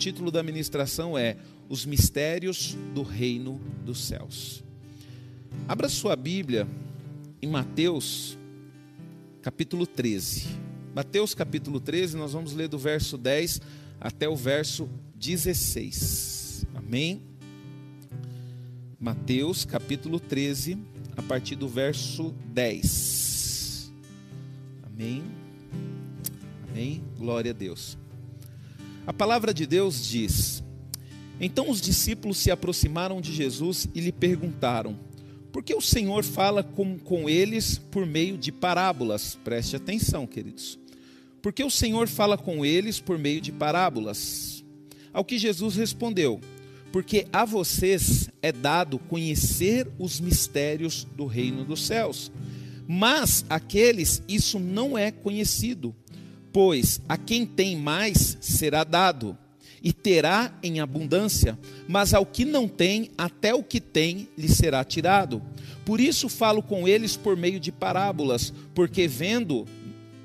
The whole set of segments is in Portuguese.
título da ministração é Os Mistérios do Reino dos Céus. Abra sua Bíblia em Mateus, capítulo 13. Mateus, capítulo 13, nós vamos ler do verso 10 até o verso 16. Amém? Mateus, capítulo 13, a partir do verso 10. Amém? Amém? Glória a Deus. A palavra de Deus diz: Então os discípulos se aproximaram de Jesus e lhe perguntaram: Por que o Senhor fala com, com eles por meio de parábolas? Preste atenção, queridos. Por que o Senhor fala com eles por meio de parábolas? Ao que Jesus respondeu: Porque a vocês é dado conhecer os mistérios do reino dos céus, mas aqueles isso não é conhecido Pois a quem tem mais será dado, e terá em abundância, mas ao que não tem, até o que tem lhe será tirado. Por isso falo com eles por meio de parábolas, porque vendo,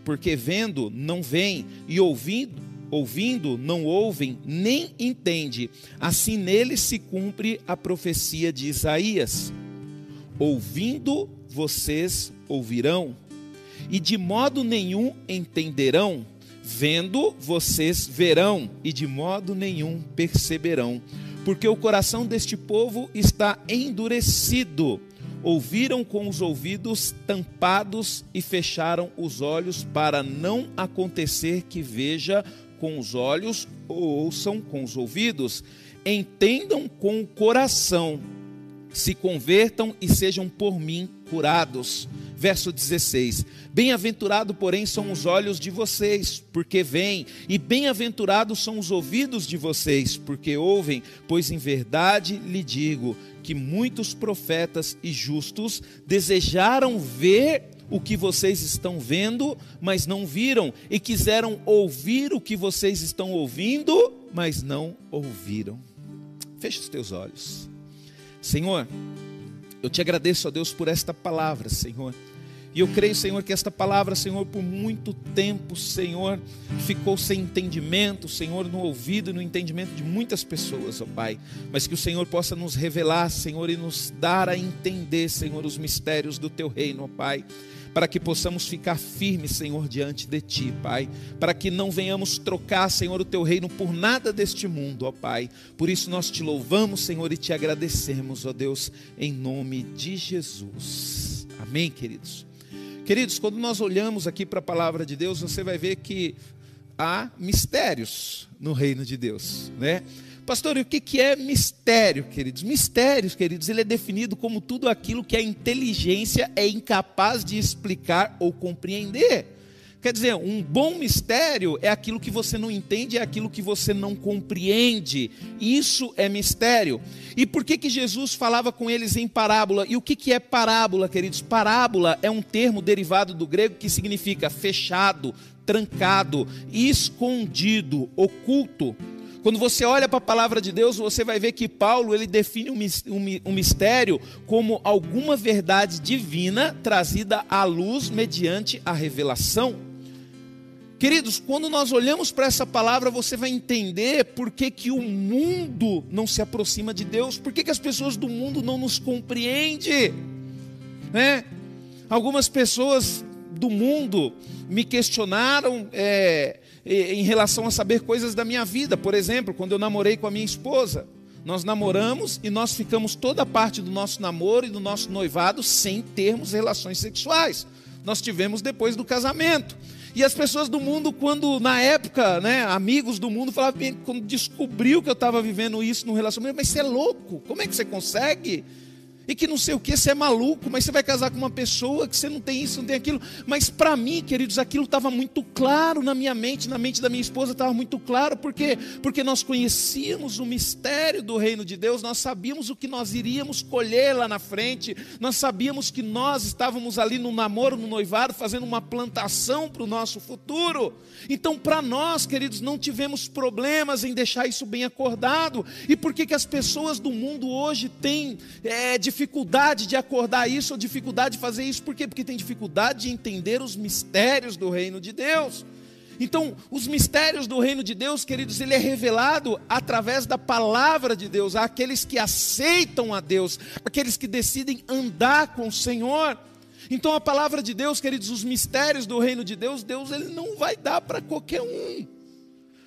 porque vendo não veem, e ouvindo, ouvindo não ouvem, nem entende. Assim neles se cumpre a profecia de Isaías. Ouvindo vocês ouvirão e de modo nenhum entenderão. Vendo, vocês verão, e de modo nenhum perceberão, porque o coração deste povo está endurecido. Ouviram com os ouvidos tampados e fecharam os olhos, para não acontecer que veja com os olhos ou ouçam com os ouvidos, entendam com o coração, se convertam e sejam por mim curados. Verso 16: Bem-aventurado, porém, são os olhos de vocês, porque veem, e bem-aventurados são os ouvidos de vocês, porque ouvem, pois em verdade lhe digo que muitos profetas e justos desejaram ver o que vocês estão vendo, mas não viram, e quiseram ouvir o que vocês estão ouvindo, mas não ouviram. Feche os teus olhos. Senhor, eu te agradeço, ó Deus, por esta palavra, Senhor. E eu creio, Senhor, que esta palavra, Senhor, por muito tempo, Senhor, ficou sem entendimento, Senhor, no ouvido e no entendimento de muitas pessoas, ó Pai. Mas que o Senhor possa nos revelar, Senhor, e nos dar a entender, Senhor, os mistérios do Teu reino, ó Pai para que possamos ficar firmes, Senhor, diante de Ti, Pai, para que não venhamos trocar, Senhor, o Teu reino por nada deste mundo, ó Pai. Por isso nós te louvamos, Senhor, e te agradecemos, ó Deus, em nome de Jesus. Amém, queridos. Queridos, quando nós olhamos aqui para a palavra de Deus, você vai ver que há mistérios no reino de Deus, né? Pastor, e o que é mistério, queridos? Mistérios, queridos, ele é definido como tudo aquilo que a inteligência é incapaz de explicar ou compreender. Quer dizer, um bom mistério é aquilo que você não entende, é aquilo que você não compreende. Isso é mistério. E por que, que Jesus falava com eles em parábola? E o que, que é parábola, queridos? Parábola é um termo derivado do grego que significa fechado, trancado, escondido, oculto. Quando você olha para a palavra de Deus, você vai ver que Paulo ele define um mistério como alguma verdade divina trazida à luz mediante a revelação. Queridos, quando nós olhamos para essa palavra, você vai entender por que, que o mundo não se aproxima de Deus, por que, que as pessoas do mundo não nos compreendem. Né? Algumas pessoas do mundo me questionaram é, em relação a saber coisas da minha vida. Por exemplo, quando eu namorei com a minha esposa, nós namoramos e nós ficamos toda a parte do nosso namoro e do nosso noivado sem termos relações sexuais. Nós tivemos depois do casamento. E as pessoas do mundo, quando na época, né, amigos do mundo falavam, quando descobriu que eu estava vivendo isso no relacionamento, mas você é louco, como é que você consegue? E que não sei o que, você é maluco, mas você vai casar com uma pessoa que você não tem isso, não tem aquilo. Mas para mim, queridos, aquilo estava muito claro na minha mente, na mente da minha esposa estava muito claro, porque porque nós conhecíamos o mistério do reino de Deus, nós sabíamos o que nós iríamos colher lá na frente, nós sabíamos que nós estávamos ali no namoro, no noivado, fazendo uma plantação para o nosso futuro. Então, para nós, queridos, não tivemos problemas em deixar isso bem acordado. E por que que as pessoas do mundo hoje têm é, de dificuldade de acordar isso, ou dificuldade de fazer isso, por quê? Porque tem dificuldade de entender os mistérios do reino de Deus. Então, os mistérios do reino de Deus, queridos, ele é revelado através da palavra de Deus, àqueles que aceitam a Deus, aqueles que decidem andar com o Senhor. Então, a palavra de Deus, queridos, os mistérios do reino de Deus, Deus ele não vai dar para qualquer um.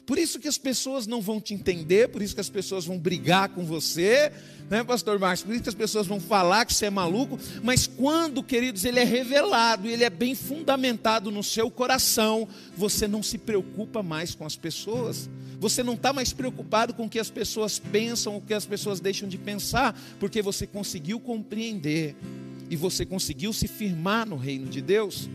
Por isso que as pessoas não vão te entender, por isso que as pessoas vão brigar com você, né, pastor Marcos? Por isso que as pessoas vão falar que você é maluco, mas quando, queridos, ele é revelado, ele é bem fundamentado no seu coração, você não se preocupa mais com as pessoas. Você não está mais preocupado com o que as pessoas pensam, o que as pessoas deixam de pensar, porque você conseguiu compreender e você conseguiu se firmar no reino de Deus.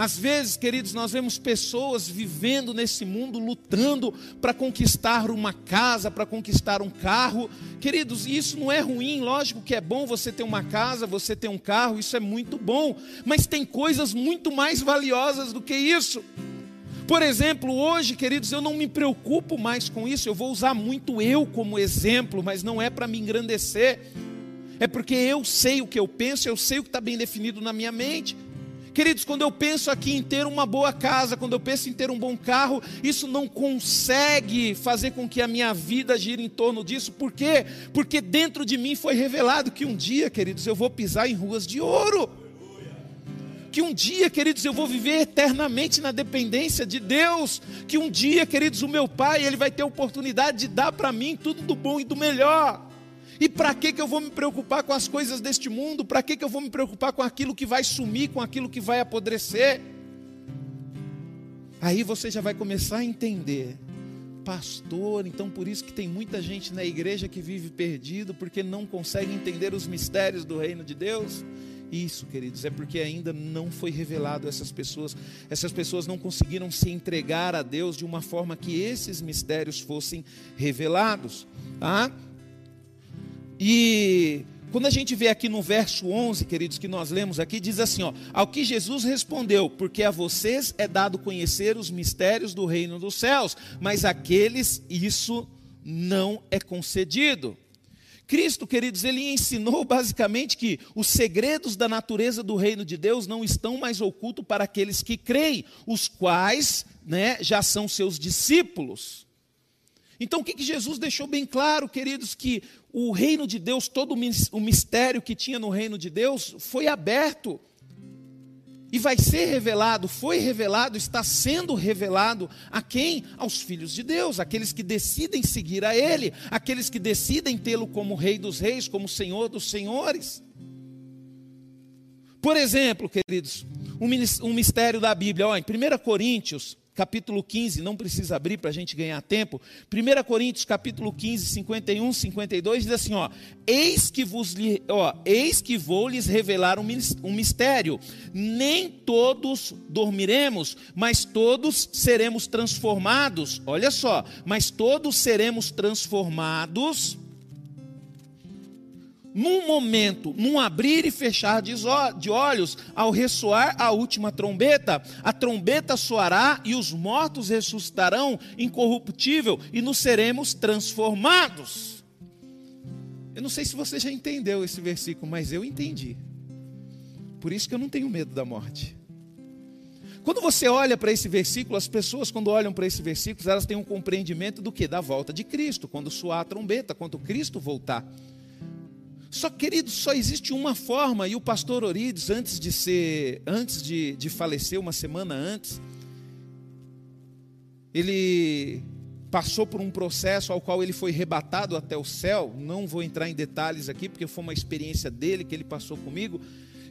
Às vezes, queridos, nós vemos pessoas vivendo nesse mundo, lutando para conquistar uma casa, para conquistar um carro. Queridos, isso não é ruim, lógico que é bom você ter uma casa, você ter um carro, isso é muito bom. Mas tem coisas muito mais valiosas do que isso. Por exemplo, hoje, queridos, eu não me preocupo mais com isso, eu vou usar muito eu como exemplo, mas não é para me engrandecer. É porque eu sei o que eu penso, eu sei o que está bem definido na minha mente. Queridos, quando eu penso aqui em ter uma boa casa, quando eu penso em ter um bom carro, isso não consegue fazer com que a minha vida gire em torno disso. Por quê? Porque dentro de mim foi revelado que um dia, queridos, eu vou pisar em ruas de ouro. Que um dia, queridos, eu vou viver eternamente na dependência de Deus. Que um dia, queridos, o meu pai, ele vai ter oportunidade de dar para mim tudo do bom e do melhor. E para que, que eu vou me preocupar com as coisas deste mundo? Para que, que eu vou me preocupar com aquilo que vai sumir, com aquilo que vai apodrecer? Aí você já vai começar a entender. Pastor, então por isso que tem muita gente na igreja que vive perdido, porque não consegue entender os mistérios do reino de Deus. Isso, queridos, é porque ainda não foi revelado a essas pessoas. Essas pessoas não conseguiram se entregar a Deus de uma forma que esses mistérios fossem revelados, tá? E quando a gente vê aqui no verso 11, queridos, que nós lemos aqui, diz assim: ó, ao que Jesus respondeu, porque a vocês é dado conhecer os mistérios do reino dos céus, mas aqueles isso não é concedido. Cristo, queridos, ele ensinou basicamente que os segredos da natureza do reino de Deus não estão mais ocultos para aqueles que creem, os quais né, já são seus discípulos. Então, o que, que Jesus deixou bem claro, queridos, que o reino de Deus, todo o mistério que tinha no reino de Deus, foi aberto e vai ser revelado, foi revelado, está sendo revelado a quem? Aos filhos de Deus, aqueles que decidem seguir a Ele, aqueles que decidem tê-lo como Rei dos Reis, como Senhor dos Senhores. Por exemplo, queridos, um mistério da Bíblia, ó, em 1 Coríntios, capítulo 15, não precisa abrir para a gente ganhar tempo. 1 Coríntios, capítulo 15, 51, 52, diz assim: ó, eis que, vos, ó, eis que vou lhes revelar um mistério. Nem todos dormiremos, mas todos seremos transformados. Olha só, mas todos seremos transformados num momento, num abrir e fechar de olhos, ao ressoar a última trombeta, a trombeta soará e os mortos ressuscitarão incorruptível e nos seremos transformados. Eu não sei se você já entendeu esse versículo, mas eu entendi. Por isso que eu não tenho medo da morte. Quando você olha para esse versículo, as pessoas quando olham para esse versículo, elas têm um compreendimento do que? Da volta de Cristo, quando soar a trombeta, quando Cristo voltar. Só, querido, só existe uma forma, e o pastor Orides, antes de ser, antes de, de falecer, uma semana antes, ele passou por um processo ao qual ele foi rebatado até o céu. Não vou entrar em detalhes aqui, porque foi uma experiência dele que ele passou comigo.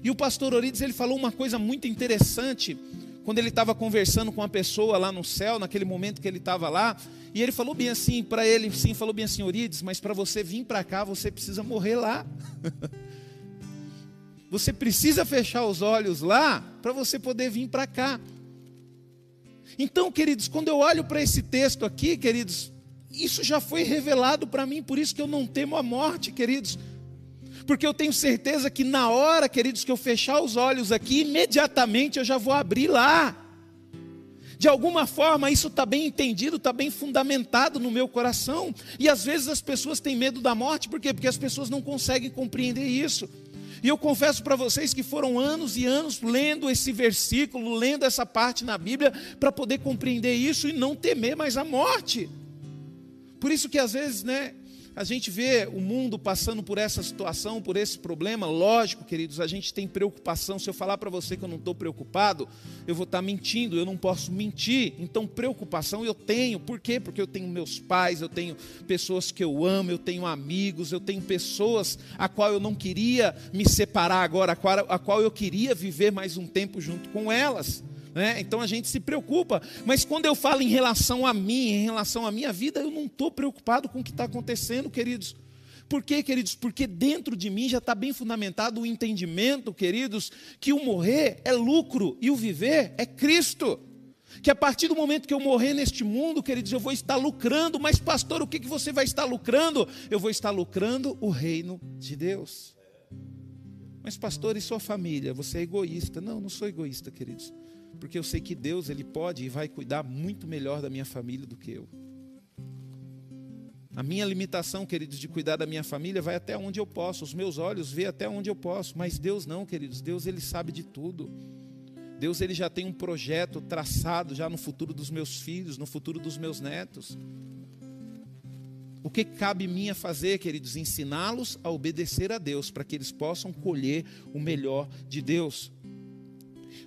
E o pastor Orides ele falou uma coisa muito interessante quando ele estava conversando com uma pessoa lá no céu, naquele momento que ele estava lá, e ele falou bem assim para ele, sim, falou bem assim, Orides, mas para você vir para cá, você precisa morrer lá. você precisa fechar os olhos lá para você poder vir para cá. Então, queridos, quando eu olho para esse texto aqui, queridos, isso já foi revelado para mim, por isso que eu não temo a morte, queridos porque eu tenho certeza que na hora, queridos, que eu fechar os olhos aqui, imediatamente eu já vou abrir lá. De alguma forma, isso está bem entendido, está bem fundamentado no meu coração. E às vezes as pessoas têm medo da morte, por quê? Porque as pessoas não conseguem compreender isso. E eu confesso para vocês que foram anos e anos lendo esse versículo, lendo essa parte na Bíblia, para poder compreender isso e não temer mais a morte. Por isso que às vezes, né, a gente vê o mundo passando por essa situação, por esse problema, lógico, queridos, a gente tem preocupação. Se eu falar para você que eu não estou preocupado, eu vou estar tá mentindo, eu não posso mentir. Então, preocupação eu tenho, por quê? Porque eu tenho meus pais, eu tenho pessoas que eu amo, eu tenho amigos, eu tenho pessoas a qual eu não queria me separar agora, a qual, a qual eu queria viver mais um tempo junto com elas. Né? Então a gente se preocupa, mas quando eu falo em relação a mim, em relação à minha vida, eu não estou preocupado com o que está acontecendo, queridos. Por quê, queridos? Porque dentro de mim já está bem fundamentado o entendimento, queridos, que o morrer é lucro e o viver é Cristo. Que a partir do momento que eu morrer neste mundo, queridos, eu vou estar lucrando, mas pastor, o que, que você vai estar lucrando? Eu vou estar lucrando o reino de Deus. Mas pastor, e sua família? Você é egoísta? Não, não sou egoísta, queridos porque eu sei que Deus ele pode e vai cuidar muito melhor da minha família do que eu. A minha limitação, queridos, de cuidar da minha família vai até onde eu posso. Os meus olhos vê até onde eu posso, mas Deus não, queridos. Deus ele sabe de tudo. Deus ele já tem um projeto traçado já no futuro dos meus filhos, no futuro dos meus netos. O que cabe mim a fazer, queridos? Ensiná-los a obedecer a Deus, para que eles possam colher o melhor de Deus.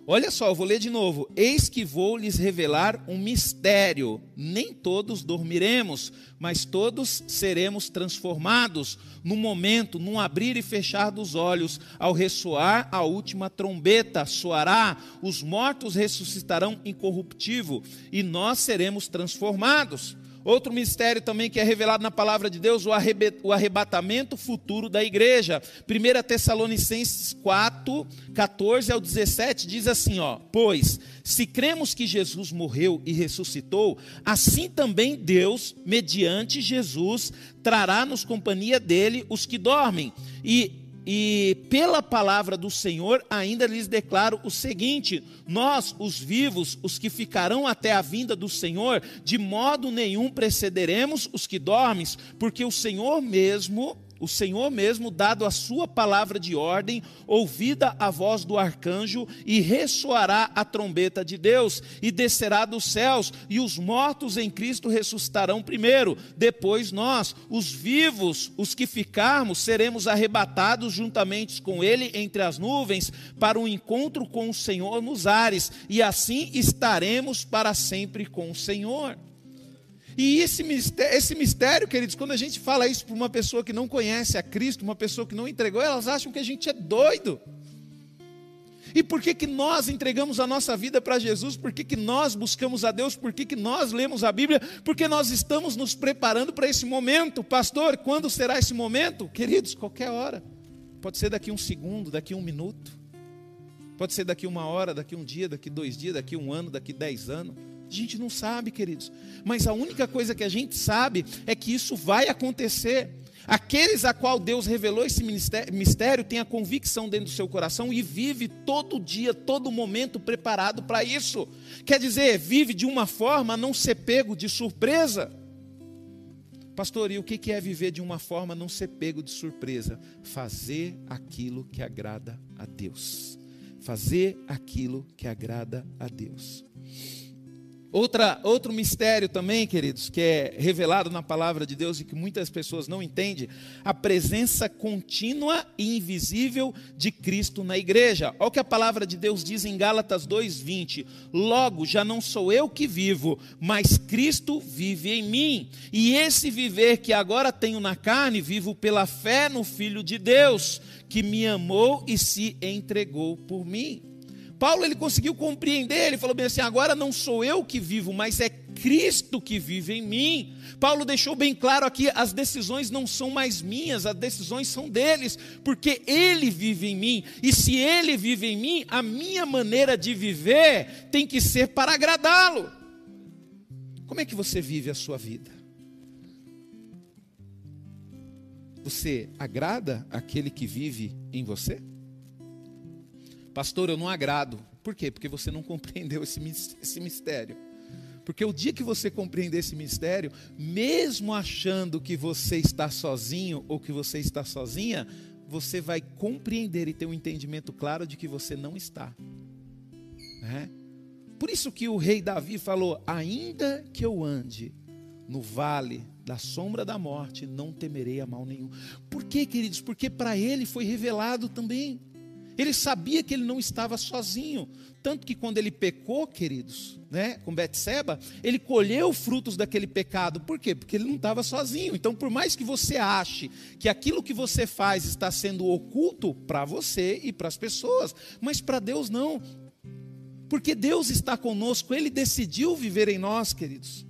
Olha só, eu vou ler de novo. Eis que vou lhes revelar um mistério. Nem todos dormiremos, mas todos seremos transformados no momento, num abrir e fechar dos olhos, ao ressoar a última trombeta, soará, os mortos ressuscitarão incorruptível e nós seremos transformados. Outro mistério também que é revelado na palavra de Deus, o arrebatamento futuro da igreja. 1 Tessalonicenses 4, 14 ao 17 diz assim: ó, Pois, se cremos que Jesus morreu e ressuscitou, assim também Deus, mediante Jesus, trará-nos companhia dele os que dormem. E e pela palavra do Senhor ainda lhes declaro o seguinte: nós, os vivos, os que ficarão até a vinda do Senhor, de modo nenhum precederemos os que dormem, porque o Senhor mesmo o Senhor mesmo, dado a sua palavra de ordem, ouvida a voz do arcanjo, e ressoará a trombeta de Deus, e descerá dos céus, e os mortos em Cristo ressuscitarão primeiro, depois nós, os vivos, os que ficarmos, seremos arrebatados juntamente com Ele entre as nuvens, para o um encontro com o Senhor nos ares, e assim estaremos para sempre com o Senhor. E esse mistério, esse mistério, queridos, quando a gente fala isso para uma pessoa que não conhece a Cristo, uma pessoa que não entregou, elas acham que a gente é doido. E por que, que nós entregamos a nossa vida para Jesus? Por que, que nós buscamos a Deus? Por que, que nós lemos a Bíblia? Porque nós estamos nos preparando para esse momento. Pastor, quando será esse momento? Queridos, qualquer hora. Pode ser daqui um segundo, daqui um minuto. Pode ser daqui uma hora, daqui um dia, daqui dois dias, daqui um ano, daqui dez anos. A gente não sabe, queridos. Mas a única coisa que a gente sabe é que isso vai acontecer. Aqueles a qual Deus revelou esse mistério têm a convicção dentro do seu coração e vive todo dia, todo momento preparado para isso. Quer dizer, vive de uma forma a não ser pego de surpresa. Pastor, e o que é viver de uma forma a não ser pego de surpresa? Fazer aquilo que agrada a Deus. Fazer aquilo que agrada a Deus. Outra, outro mistério também, queridos, que é revelado na palavra de Deus e que muitas pessoas não entendem, a presença contínua e invisível de Cristo na igreja. Olha o que a palavra de Deus diz em Gálatas 2:20. Logo, já não sou eu que vivo, mas Cristo vive em mim. E esse viver que agora tenho na carne, vivo pela fé no Filho de Deus, que me amou e se entregou por mim. Paulo ele conseguiu compreender, ele falou bem assim: agora não sou eu que vivo, mas é Cristo que vive em mim. Paulo deixou bem claro aqui: as decisões não são mais minhas, as decisões são deles, porque Ele vive em mim, e se Ele vive em mim, a minha maneira de viver tem que ser para agradá-lo. Como é que você vive a sua vida? Você agrada aquele que vive em você? Pastor, eu não agrado. Por quê? Porque você não compreendeu esse, mistério. Porque o dia que você compreender esse mistério, mesmo achando que você está sozinho ou que você está sozinha, você vai compreender e ter um entendimento claro de que você não está. Né? Por isso que o rei Davi falou: ainda que eu ande no vale da sombra da morte, não temerei a mal nenhum. Por quê, queridos? Porque para ele foi revelado também. Ele sabia que ele não estava sozinho, tanto que quando ele pecou, queridos, né, com Betseba, ele colheu frutos daquele pecado. Por quê? Porque ele não estava sozinho. Então, por mais que você ache que aquilo que você faz está sendo oculto para você e para as pessoas, mas para Deus não. Porque Deus está conosco, ele decidiu viver em nós, queridos.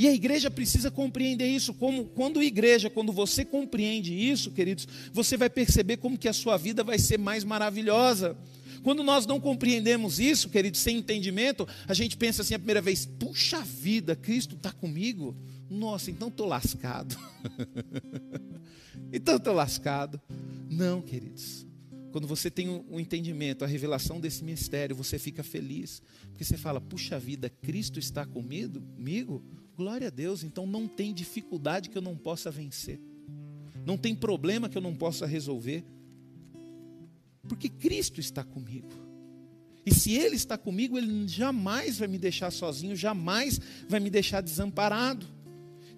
E a igreja precisa compreender isso. Como quando a igreja, quando você compreende isso, queridos, você vai perceber como que a sua vida vai ser mais maravilhosa. Quando nós não compreendemos isso, queridos, sem entendimento, a gente pensa assim a primeira vez: puxa vida, Cristo está comigo. Nossa, então estou lascado. então estou lascado. Não, queridos. Quando você tem o um entendimento, a revelação desse mistério, você fica feliz. Porque você fala: puxa vida, Cristo está comigo? Glória a Deus, então não tem dificuldade que eu não possa vencer, não tem problema que eu não possa resolver, porque Cristo está comigo. E se Ele está comigo, Ele jamais vai me deixar sozinho, jamais vai me deixar desamparado.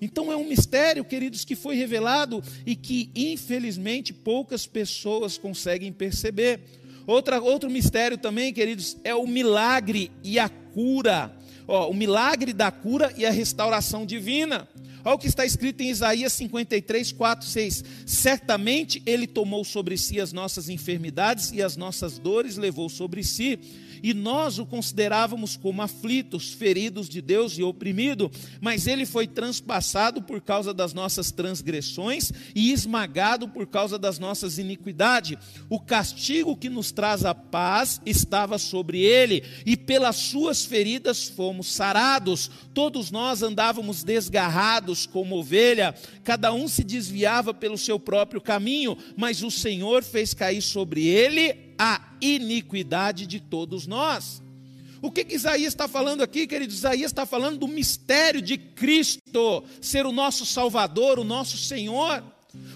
Então é um mistério, queridos, que foi revelado e que infelizmente poucas pessoas conseguem perceber. Outra, outro mistério também, queridos, é o milagre e a cura ó, o milagre da cura e a restauração divina. Olha o que está escrito em Isaías 53, 4, 6. Certamente Ele tomou sobre si as nossas enfermidades e as nossas dores levou sobre si e nós o considerávamos como aflitos, feridos de Deus e oprimido, mas ele foi transpassado por causa das nossas transgressões e esmagado por causa das nossas iniquidades. O castigo que nos traz a paz estava sobre ele, e pelas suas feridas fomos sarados. Todos nós andávamos desgarrados como ovelha, cada um se desviava pelo seu próprio caminho, mas o Senhor fez cair sobre ele a iniquidade de todos nós. O que, que Isaías está falando aqui, querido? Isaías está falando do mistério de Cristo ser o nosso Salvador, o nosso Senhor.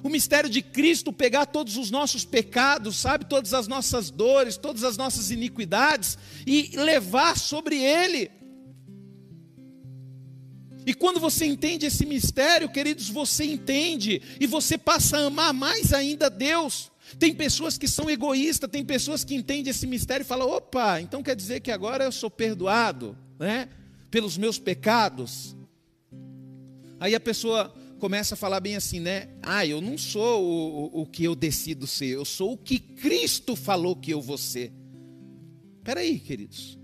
O mistério de Cristo pegar todos os nossos pecados, sabe, todas as nossas dores, todas as nossas iniquidades e levar sobre Ele. E quando você entende esse mistério, queridos, você entende e você passa a amar mais ainda Deus. Tem pessoas que são egoístas, tem pessoas que entendem esse mistério e falam: opa, então quer dizer que agora eu sou perdoado, né? Pelos meus pecados. Aí a pessoa começa a falar bem assim, né? Ah, eu não sou o, o, o que eu decido ser, eu sou o que Cristo falou que eu vou ser. Espera aí, queridos.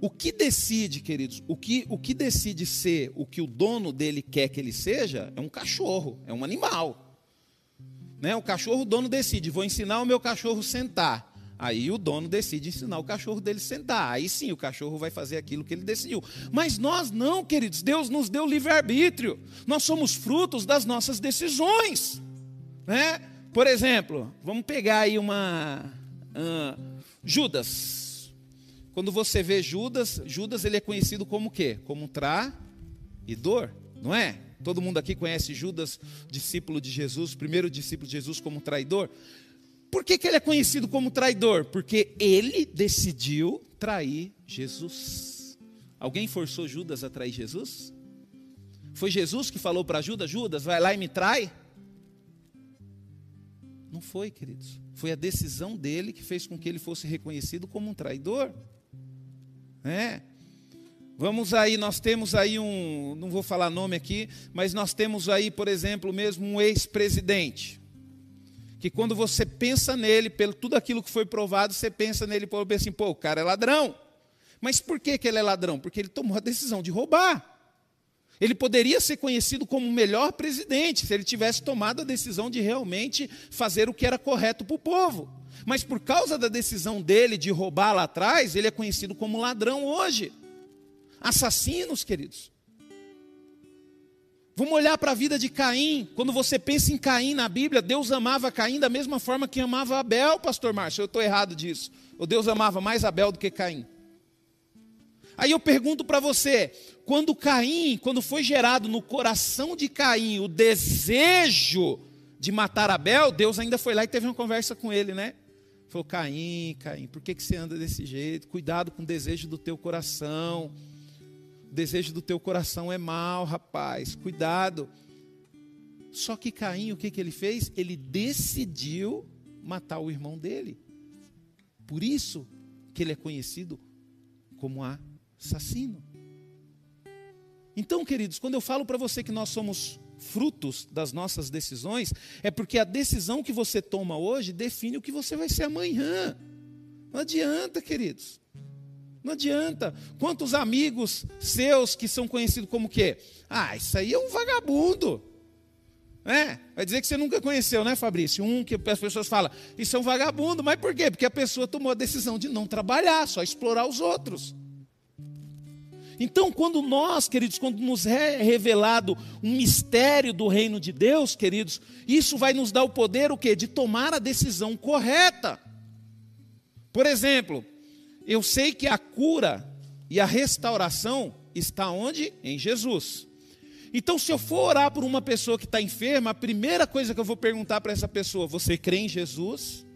O que decide, queridos, o que, o que decide ser o que o dono dele quer que ele seja é um cachorro, é um animal. Né? O cachorro, o dono decide, vou ensinar o meu cachorro a sentar. Aí o dono decide ensinar o cachorro dele a sentar. Aí sim o cachorro vai fazer aquilo que ele decidiu. Mas nós não, queridos. Deus nos deu livre-arbítrio. Nós somos frutos das nossas decisões. Né? Por exemplo, vamos pegar aí uma. Uh, Judas. Quando você vê Judas, Judas ele é conhecido como o quê? Como traidor, não é? Todo mundo aqui conhece Judas, discípulo de Jesus, primeiro discípulo de Jesus como traidor. Por que, que ele é conhecido como traidor? Porque ele decidiu trair Jesus. Alguém forçou Judas a trair Jesus? Foi Jesus que falou para Judas: Judas, vai lá e me trai? Não foi, queridos. Foi a decisão dele que fez com que ele fosse reconhecido como um traidor. É. Vamos aí, nós temos aí um, não vou falar nome aqui, mas nós temos aí, por exemplo, mesmo um ex-presidente. Que quando você pensa nele, pelo tudo aquilo que foi provado, você pensa nele e assim, pô, o cara é ladrão. Mas por que, que ele é ladrão? Porque ele tomou a decisão de roubar. Ele poderia ser conhecido como o melhor presidente se ele tivesse tomado a decisão de realmente fazer o que era correto para o povo. Mas por causa da decisão dele de roubar lá atrás, ele é conhecido como ladrão hoje assassinos, queridos. Vamos olhar para a vida de Caim. Quando você pensa em Caim na Bíblia, Deus amava Caim da mesma forma que amava Abel, pastor Márcio. Eu estou errado disso. Ou Deus amava mais Abel do que Caim? Aí eu pergunto para você: quando Caim, quando foi gerado no coração de Caim o desejo de matar Abel, Deus ainda foi lá e teve uma conversa com ele, né? Falou: Caim, Caim, por que, que você anda desse jeito? Cuidado com o desejo do teu coração. Desejo do teu coração é mal, rapaz. Cuidado. Só que Caim, o que, que ele fez? Ele decidiu matar o irmão dele. Por isso que ele é conhecido como assassino. Então, queridos, quando eu falo para você que nós somos frutos das nossas decisões, é porque a decisão que você toma hoje define o que você vai ser amanhã. Não adianta, queridos. Não adianta. Quantos amigos seus que são conhecidos como quê? Ah, isso aí é um vagabundo. É, vai dizer que você nunca conheceu, né, Fabrício? Um que as pessoas falam, isso é um vagabundo, mas por quê? Porque a pessoa tomou a decisão de não trabalhar, só explorar os outros. Então, quando nós, queridos, quando nos é revelado um mistério do reino de Deus, queridos, isso vai nos dar o poder o quê? De tomar a decisão correta. Por exemplo, eu sei que a cura e a restauração está onde? Em Jesus. Então, se eu for orar por uma pessoa que está enferma, a primeira coisa que eu vou perguntar para essa pessoa: você crê em Jesus?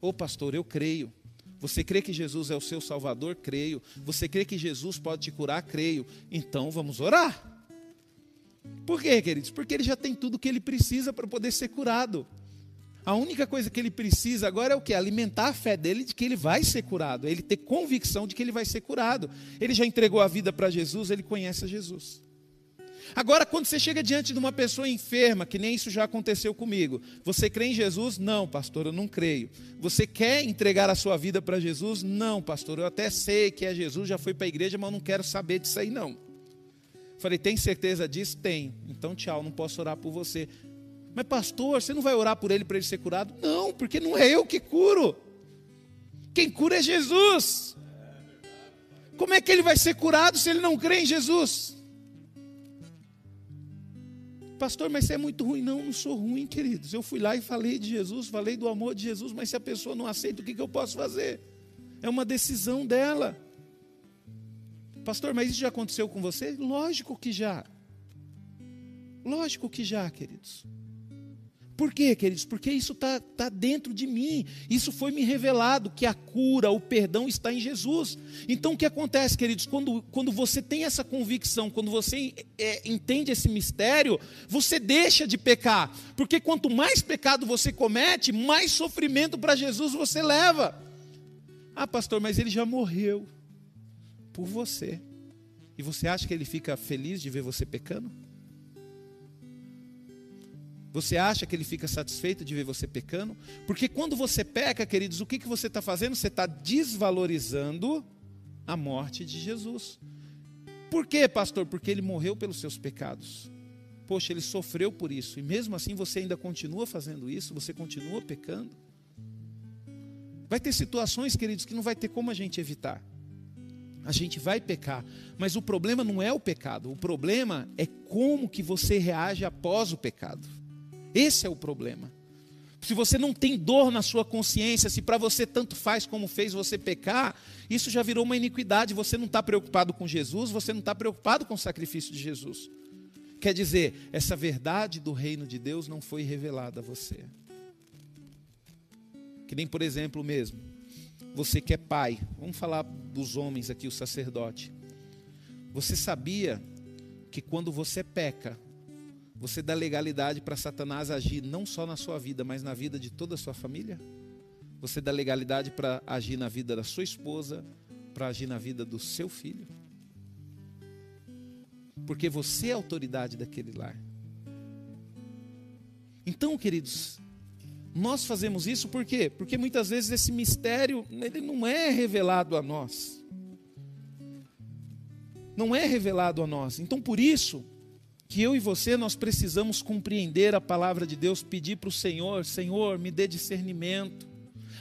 Ô pastor, eu creio. Você crê que Jesus é o seu Salvador? Creio. Você crê que Jesus pode te curar? Creio. Então vamos orar. Por quê, queridos? Porque ele já tem tudo que ele precisa para poder ser curado. A única coisa que ele precisa agora é o que? Alimentar a fé dele de que ele vai ser curado. Ele ter convicção de que ele vai ser curado. Ele já entregou a vida para Jesus, ele conhece a Jesus. Agora, quando você chega diante de uma pessoa enferma, que nem isso já aconteceu comigo, você crê em Jesus? Não, pastor, eu não creio. Você quer entregar a sua vida para Jesus? Não, pastor, eu até sei que é Jesus, já fui para a igreja, mas eu não quero saber disso aí, não. Falei, tem certeza disso? Tenho. Então, tchau, não posso orar por você. Mas, pastor, você não vai orar por ele para ele ser curado? Não, porque não é eu que curo. Quem cura é Jesus. Como é que ele vai ser curado se ele não crê em Jesus? Pastor, mas você é muito ruim. Não, não sou ruim, queridos. Eu fui lá e falei de Jesus, falei do amor de Jesus, mas se a pessoa não aceita, o que, eu posso fazer? É uma decisão dela. Pastor, mas isso já aconteceu com você? Lógico que já. Lógico que já, queridos. Por quê, queridos? Porque isso está tá dentro de mim. Isso foi me revelado, que a cura, o perdão está em Jesus. Então o que acontece, queridos? Quando, quando você tem essa convicção, quando você é, entende esse mistério, você deixa de pecar. Porque quanto mais pecado você comete, mais sofrimento para Jesus você leva. Ah, pastor, mas ele já morreu por você. E você acha que ele fica feliz de ver você pecando? Você acha que ele fica satisfeito de ver você pecando? Porque quando você peca, queridos, o que, que você está fazendo? Você está desvalorizando a morte de Jesus. Por quê, pastor? Porque ele morreu pelos seus pecados. Poxa, ele sofreu por isso. E mesmo assim você ainda continua fazendo isso, você continua pecando. Vai ter situações, queridos, que não vai ter como a gente evitar. A gente vai pecar, mas o problema não é o pecado, o problema é como que você reage após o pecado. Esse é o problema. Se você não tem dor na sua consciência, se para você tanto faz como fez você pecar, isso já virou uma iniquidade. Você não está preocupado com Jesus, você não está preocupado com o sacrifício de Jesus. Quer dizer, essa verdade do reino de Deus não foi revelada a você. Que nem, por exemplo, mesmo, você que é pai, vamos falar dos homens aqui, o sacerdote. Você sabia que quando você peca, você dá legalidade para Satanás agir não só na sua vida, mas na vida de toda a sua família? Você dá legalidade para agir na vida da sua esposa, para agir na vida do seu filho? Porque você é a autoridade daquele lar. Então, queridos, nós fazemos isso por quê? Porque muitas vezes esse mistério ele não é revelado a nós. Não é revelado a nós. Então, por isso, que eu e você nós precisamos compreender a palavra de Deus, pedir para o Senhor, Senhor, me dê discernimento.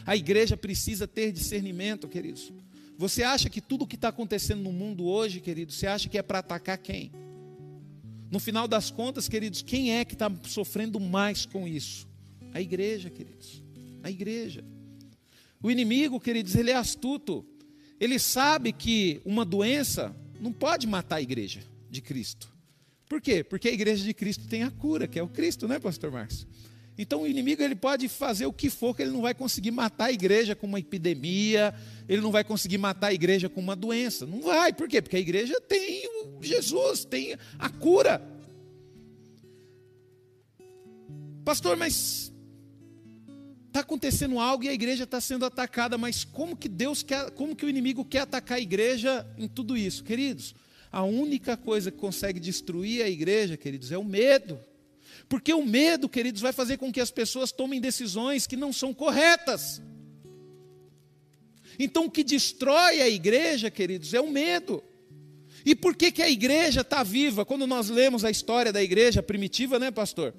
A igreja precisa ter discernimento, queridos. Você acha que tudo o que está acontecendo no mundo hoje, queridos, você acha que é para atacar quem? No final das contas, queridos, quem é que está sofrendo mais com isso? A igreja, queridos. A igreja. O inimigo, queridos, ele é astuto. Ele sabe que uma doença não pode matar a igreja de Cristo. Por quê? Porque a igreja de Cristo tem a cura, que é o Cristo, né, pastor Marcos? Então o inimigo ele pode fazer o que for, que ele não vai conseguir matar a igreja com uma epidemia, ele não vai conseguir matar a igreja com uma doença. Não vai, por quê? Porque a igreja tem Jesus, tem a cura. Pastor, mas está acontecendo algo e a igreja está sendo atacada, mas como que Deus quer, como que o inimigo quer atacar a igreja em tudo isso? Queridos, a única coisa que consegue destruir a igreja, queridos, é o medo. Porque o medo, queridos, vai fazer com que as pessoas tomem decisões que não são corretas. Então, o que destrói a igreja, queridos, é o medo. E por que, que a igreja está viva? Quando nós lemos a história da igreja primitiva, né, pastor?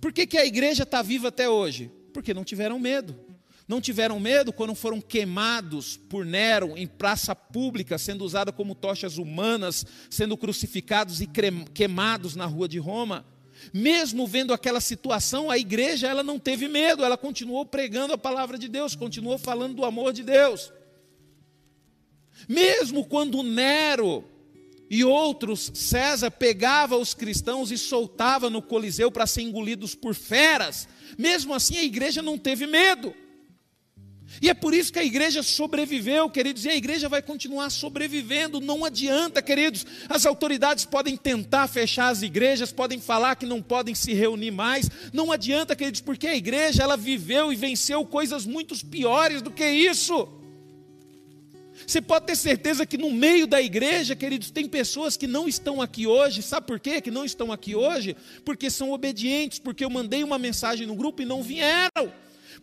Por que, que a igreja está viva até hoje? Porque não tiveram medo. Não tiveram medo quando foram queimados por Nero em praça pública, sendo usada como tochas humanas, sendo crucificados e queimados na rua de Roma. Mesmo vendo aquela situação, a igreja ela não teve medo, ela continuou pregando a palavra de Deus, continuou falando do amor de Deus. Mesmo quando Nero e outros, César pegava os cristãos e soltava no Coliseu para ser engolidos por feras, mesmo assim a igreja não teve medo. E é por isso que a igreja sobreviveu, queridos, e a igreja vai continuar sobrevivendo. Não adianta, queridos. As autoridades podem tentar fechar as igrejas, podem falar que não podem se reunir mais. Não adianta, queridos, porque a igreja ela viveu e venceu coisas muito piores do que isso. Você pode ter certeza que no meio da igreja, queridos, tem pessoas que não estão aqui hoje. Sabe por quê que não estão aqui hoje? Porque são obedientes, porque eu mandei uma mensagem no grupo e não vieram.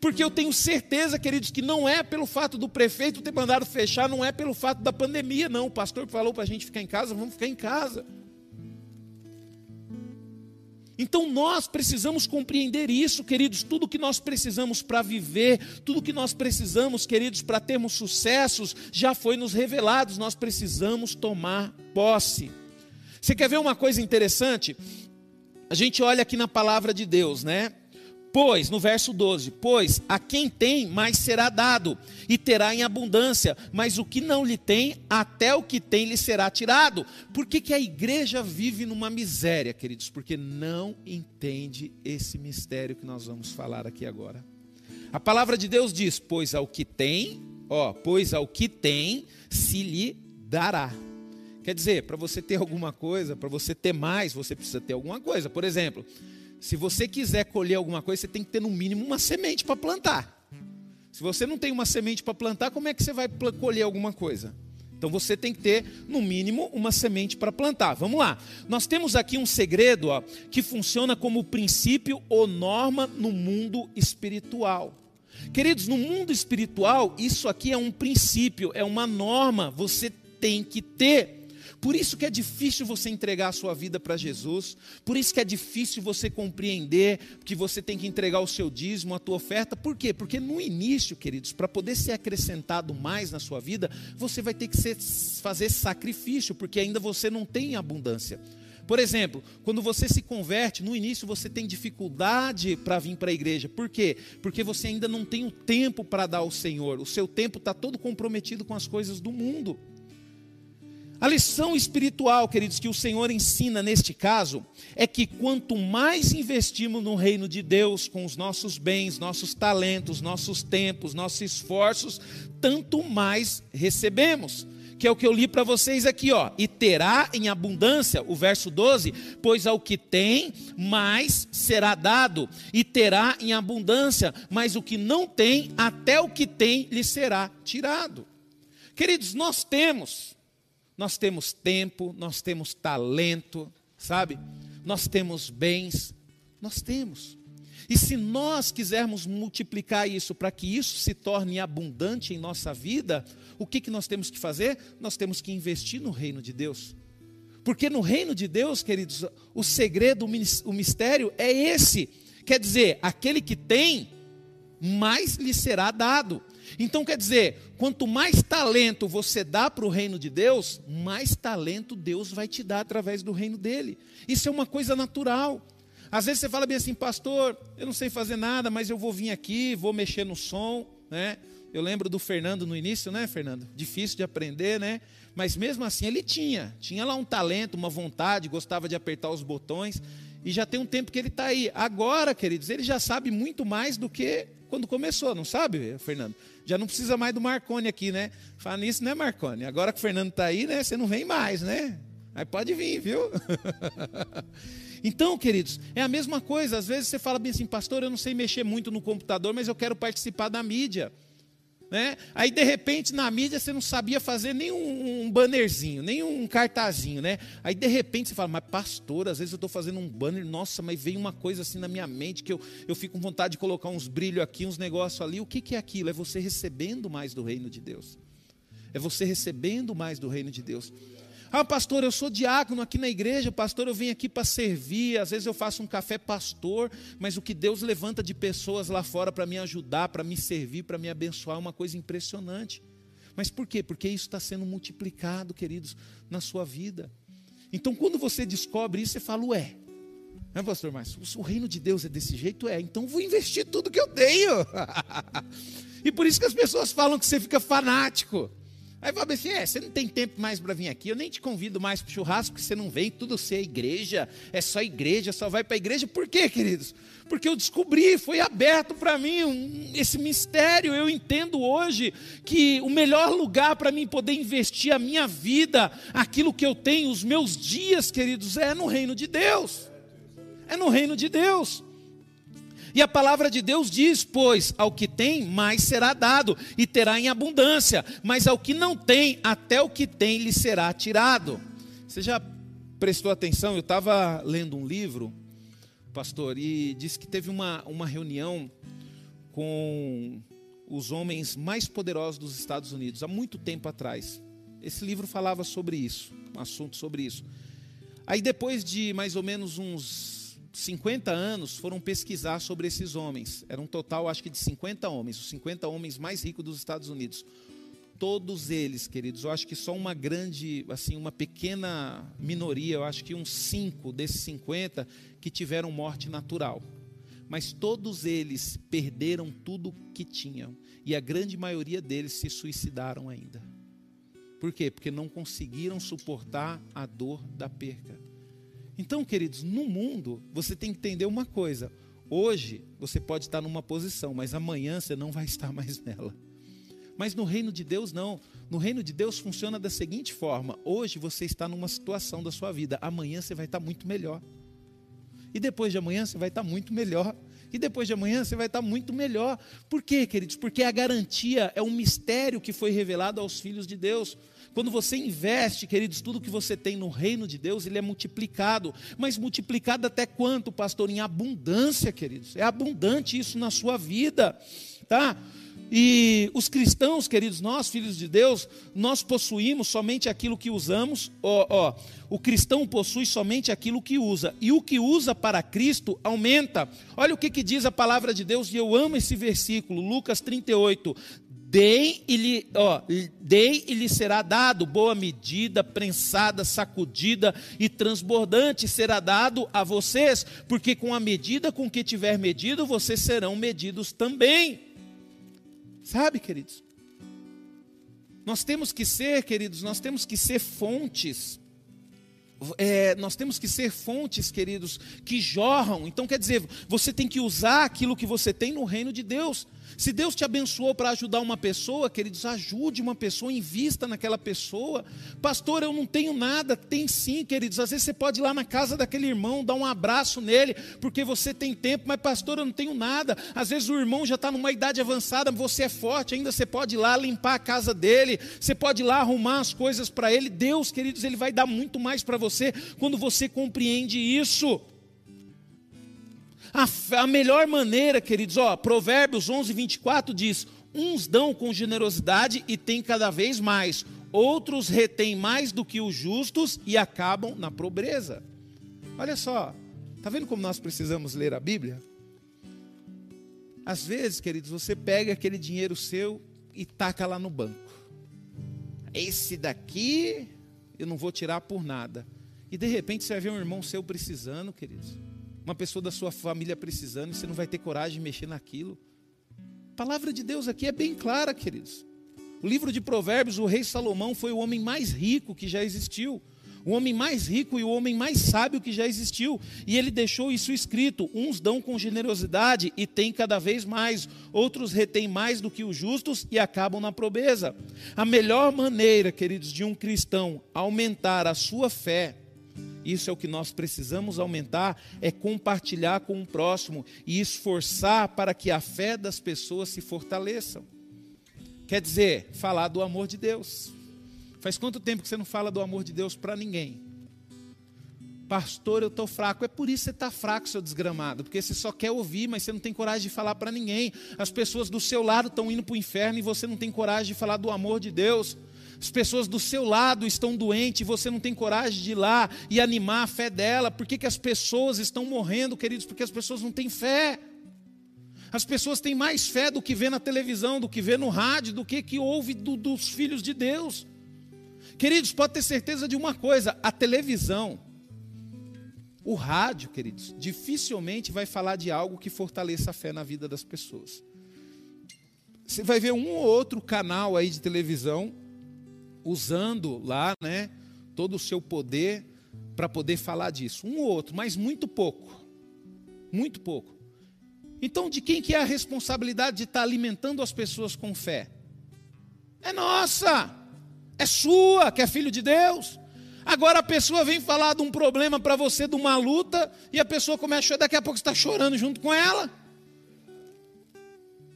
Porque eu tenho certeza, queridos, que não é pelo fato do prefeito ter mandado fechar, não é pelo fato da pandemia, não. O pastor falou para a gente ficar em casa, vamos ficar em casa. Então nós precisamos compreender isso, queridos. Tudo que nós precisamos para viver, tudo que nós precisamos, queridos, para termos sucessos, já foi nos revelado. Nós precisamos tomar posse. Você quer ver uma coisa interessante? A gente olha aqui na palavra de Deus, né? Pois, no verso 12: Pois a quem tem, mais será dado, e terá em abundância, mas o que não lhe tem, até o que tem lhe será tirado. Por que, que a igreja vive numa miséria, queridos? Porque não entende esse mistério que nós vamos falar aqui agora. A palavra de Deus diz: Pois ao que tem, ó, pois ao que tem, se lhe dará. Quer dizer, para você ter alguma coisa, para você ter mais, você precisa ter alguma coisa. Por exemplo, se você quiser colher alguma coisa, você tem que ter no mínimo uma semente para plantar. Se você não tem uma semente para plantar, como é que você vai colher alguma coisa? Então você tem que ter, no mínimo, uma semente para plantar. Vamos lá. Nós temos aqui um segredo ó, que funciona como princípio ou norma no mundo espiritual. Queridos, no mundo espiritual, isso aqui é um princípio, é uma norma, você tem que ter. Por isso que é difícil você entregar a sua vida para Jesus, por isso que é difícil você compreender que você tem que entregar o seu dízimo, a tua oferta. Por quê? Porque no início, queridos, para poder ser acrescentado mais na sua vida, você vai ter que ser, fazer sacrifício, porque ainda você não tem abundância. Por exemplo, quando você se converte, no início você tem dificuldade para vir para a igreja. Por quê? Porque você ainda não tem o tempo para dar ao Senhor. O seu tempo está todo comprometido com as coisas do mundo. A lição espiritual, queridos, que o Senhor ensina neste caso é que quanto mais investimos no reino de Deus com os nossos bens, nossos talentos, nossos tempos, nossos esforços, tanto mais recebemos. Que é o que eu li para vocês aqui, ó. E terá em abundância, o verso 12, pois ao que tem, mais será dado, e terá em abundância, mas o que não tem, até o que tem lhe será tirado. Queridos, nós temos nós temos tempo, nós temos talento, sabe? Nós temos bens, nós temos. E se nós quisermos multiplicar isso para que isso se torne abundante em nossa vida, o que, que nós temos que fazer? Nós temos que investir no reino de Deus. Porque no reino de Deus, queridos, o segredo, o mistério é esse. Quer dizer, aquele que tem, mais lhe será dado. Então quer dizer, quanto mais talento você dá para o reino de Deus, mais talento Deus vai te dar através do reino dele. Isso é uma coisa natural. Às vezes você fala bem assim, pastor, eu não sei fazer nada, mas eu vou vir aqui, vou mexer no som, né? Eu lembro do Fernando no início, né, Fernando? Difícil de aprender, né? Mas mesmo assim ele tinha. Tinha lá um talento, uma vontade, gostava de apertar os botões. E já tem um tempo que ele está aí. Agora, queridos, ele já sabe muito mais do que quando começou, não sabe, Fernando? Já não precisa mais do Marcone aqui, né? Fala nisso, né, Marcone? Agora que o Fernando está aí, né? Você não vem mais, né? Aí pode vir, viu? então, queridos, é a mesma coisa. Às vezes você fala bem assim, pastor, eu não sei mexer muito no computador, mas eu quero participar da mídia. Né? Aí de repente na mídia você não sabia fazer nem um, bannerzinho, nem um cartazinho, né? Aí de repente você fala, mas pastor, às vezes eu estou fazendo um banner, nossa, mas veio uma coisa assim na minha mente que eu, eu fico com vontade de colocar uns brilhos aqui, uns negócios ali. O que, que é aquilo? É você recebendo mais do reino de Deus. É você recebendo mais do reino de Deus. Ah, pastor, eu sou diácono aqui na igreja, pastor, eu venho aqui para servir, às vezes eu faço um café pastor, mas o que Deus levanta de pessoas lá fora para me ajudar, para me servir, para me abençoar, é uma coisa impressionante. Mas por quê? Porque isso está sendo multiplicado, queridos, na sua vida. Então, quando você descobre isso, você fala, ué, né, pastor Márcio? O reino de Deus é desse jeito? É, então vou investir tudo que eu tenho. e por isso que as pessoas falam que você fica fanático. Aí fala assim: é, você não tem tempo mais para vir aqui, eu nem te convido mais para o churrasco, porque você não vem, tudo ser igreja, é só igreja, só vai para a igreja. Por quê, queridos? Porque eu descobri, foi aberto para mim um, esse mistério. Eu entendo hoje que o melhor lugar para mim poder investir a minha vida, aquilo que eu tenho, os meus dias, queridos, é no reino de Deus. É no reino de Deus. E a palavra de Deus diz: Pois ao que tem, mais será dado, e terá em abundância, mas ao que não tem, até o que tem lhe será tirado. Você já prestou atenção? Eu estava lendo um livro, pastor, e disse que teve uma, uma reunião com os homens mais poderosos dos Estados Unidos, há muito tempo atrás. Esse livro falava sobre isso, um assunto sobre isso. Aí depois de mais ou menos uns 50 anos foram pesquisar sobre esses homens. Era um total, acho que, de 50 homens, os 50 homens mais ricos dos Estados Unidos. Todos eles, queridos, eu acho que só uma grande, assim, uma pequena minoria, eu acho que uns 5 desses 50 que tiveram morte natural. Mas todos eles perderam tudo que tinham. E a grande maioria deles se suicidaram ainda. Por quê? Porque não conseguiram suportar a dor da perca. Então, queridos, no mundo, você tem que entender uma coisa. Hoje você pode estar numa posição, mas amanhã você não vai estar mais nela. Mas no reino de Deus, não. No reino de Deus funciona da seguinte forma: hoje você está numa situação da sua vida, amanhã você vai estar muito melhor. E depois de amanhã você vai estar muito melhor. E depois de amanhã você vai estar muito melhor. Por quê, queridos? Porque a garantia é um mistério que foi revelado aos filhos de Deus. Quando você investe, queridos, tudo que você tem no reino de Deus, ele é multiplicado. Mas multiplicado até quanto, pastor? Em abundância, queridos. É abundante isso na sua vida, tá? E os cristãos, queridos, nós, filhos de Deus, nós possuímos somente aquilo que usamos. Ó, ó, o cristão possui somente aquilo que usa. E o que usa para Cristo aumenta. Olha o que, que diz a palavra de Deus, e eu amo esse versículo, Lucas 38. Dei e, lhe, ó, dei e lhe será dado, boa medida, prensada, sacudida e transbordante será dado a vocês, porque com a medida com que tiver medido, vocês serão medidos também. Sabe, queridos? Nós temos que ser, queridos, nós temos que ser fontes é, nós temos que ser fontes, queridos, que jorram. Então, quer dizer, você tem que usar aquilo que você tem no reino de Deus. Se Deus te abençoou para ajudar uma pessoa, queridos, ajude uma pessoa, invista naquela pessoa. Pastor, eu não tenho nada. Tem sim, queridos. Às vezes você pode ir lá na casa daquele irmão, dar um abraço nele, porque você tem tempo, mas, pastor, eu não tenho nada. Às vezes o irmão já está numa idade avançada, você é forte, ainda você pode ir lá limpar a casa dele, você pode ir lá arrumar as coisas para ele. Deus, queridos, ele vai dar muito mais para você quando você compreende isso. A, a melhor maneira, queridos, ó, Provérbios 11, 24 diz: Uns dão com generosidade e têm cada vez mais, outros retêm mais do que os justos e acabam na pobreza. Olha só, está vendo como nós precisamos ler a Bíblia? Às vezes, queridos, você pega aquele dinheiro seu e taca lá no banco. Esse daqui eu não vou tirar por nada. E de repente você vai ver um irmão seu precisando, queridos uma pessoa da sua família precisando, e você não vai ter coragem de mexer naquilo. A palavra de Deus aqui é bem clara, queridos. O livro de Provérbios, o rei Salomão foi o homem mais rico que já existiu o homem mais rico e o homem mais sábio que já existiu. E ele deixou isso escrito: uns dão com generosidade e têm cada vez mais, outros retêm mais do que os justos e acabam na pobreza. A melhor maneira, queridos, de um cristão aumentar a sua fé, isso é o que nós precisamos aumentar, é compartilhar com o próximo e esforçar para que a fé das pessoas se fortaleça. Quer dizer, falar do amor de Deus. Faz quanto tempo que você não fala do amor de Deus para ninguém? Pastor, eu estou fraco. É por isso que você está fraco, seu desgramado. Porque você só quer ouvir, mas você não tem coragem de falar para ninguém. As pessoas do seu lado estão indo para o inferno e você não tem coragem de falar do amor de Deus. As pessoas do seu lado estão doentes e você não tem coragem de ir lá e animar a fé dela. Por que, que as pessoas estão morrendo, queridos? Porque as pessoas não têm fé. As pessoas têm mais fé do que vê na televisão, do que vê no rádio, do que que ouve do, dos filhos de Deus. Queridos, pode ter certeza de uma coisa: a televisão, o rádio, queridos, dificilmente vai falar de algo que fortaleça a fé na vida das pessoas. Você vai ver um ou outro canal aí de televisão usando lá, né, todo o seu poder para poder falar disso. Um ou outro, mas muito pouco. Muito pouco. Então, de quem que é a responsabilidade de estar alimentando as pessoas com fé? É nossa é sua, que é filho de Deus. Agora a pessoa vem falar de um problema para você, de uma luta, e a pessoa começa a chorar, daqui a pouco você está chorando junto com ela.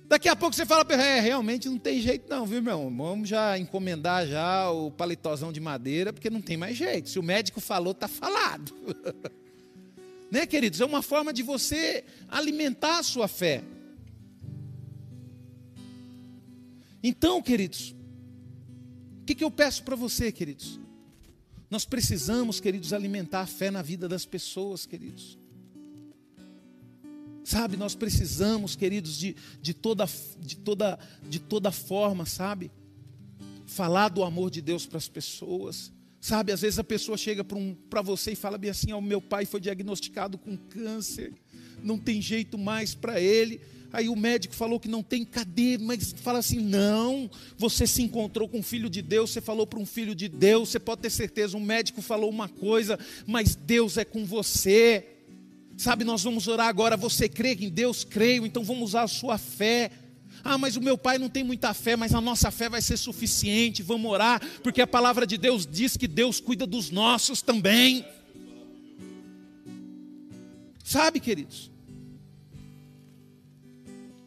Daqui a pouco você fala, é, realmente não tem jeito não, viu, meu? Vamos já encomendar já o paletózão de madeira, porque não tem mais jeito. Se o médico falou, está falado. né, queridos? É uma forma de você alimentar a sua fé. Então, queridos, que, que eu peço para você, queridos? Nós precisamos, queridos, alimentar a fé na vida das pessoas, queridos. Sabe, nós precisamos, queridos, de, de, toda, de, toda, de toda forma, sabe? Falar do amor de Deus para as pessoas. Sabe, às vezes a pessoa chega para um, você e fala bem assim: o oh, meu pai foi diagnosticado com câncer, não tem jeito mais para ele. Aí o médico falou que não tem, cadê? Mas fala assim: não, você se encontrou com um filho de Deus, você falou para um filho de Deus, você pode ter certeza, um médico falou uma coisa, mas Deus é com você. Sabe, nós vamos orar agora, você crê em Deus? Creio, então vamos usar a sua fé. Ah, mas o meu pai não tem muita fé, mas a nossa fé vai ser suficiente. Vamos orar, porque a palavra de Deus diz que Deus cuida dos nossos também. Sabe, queridos?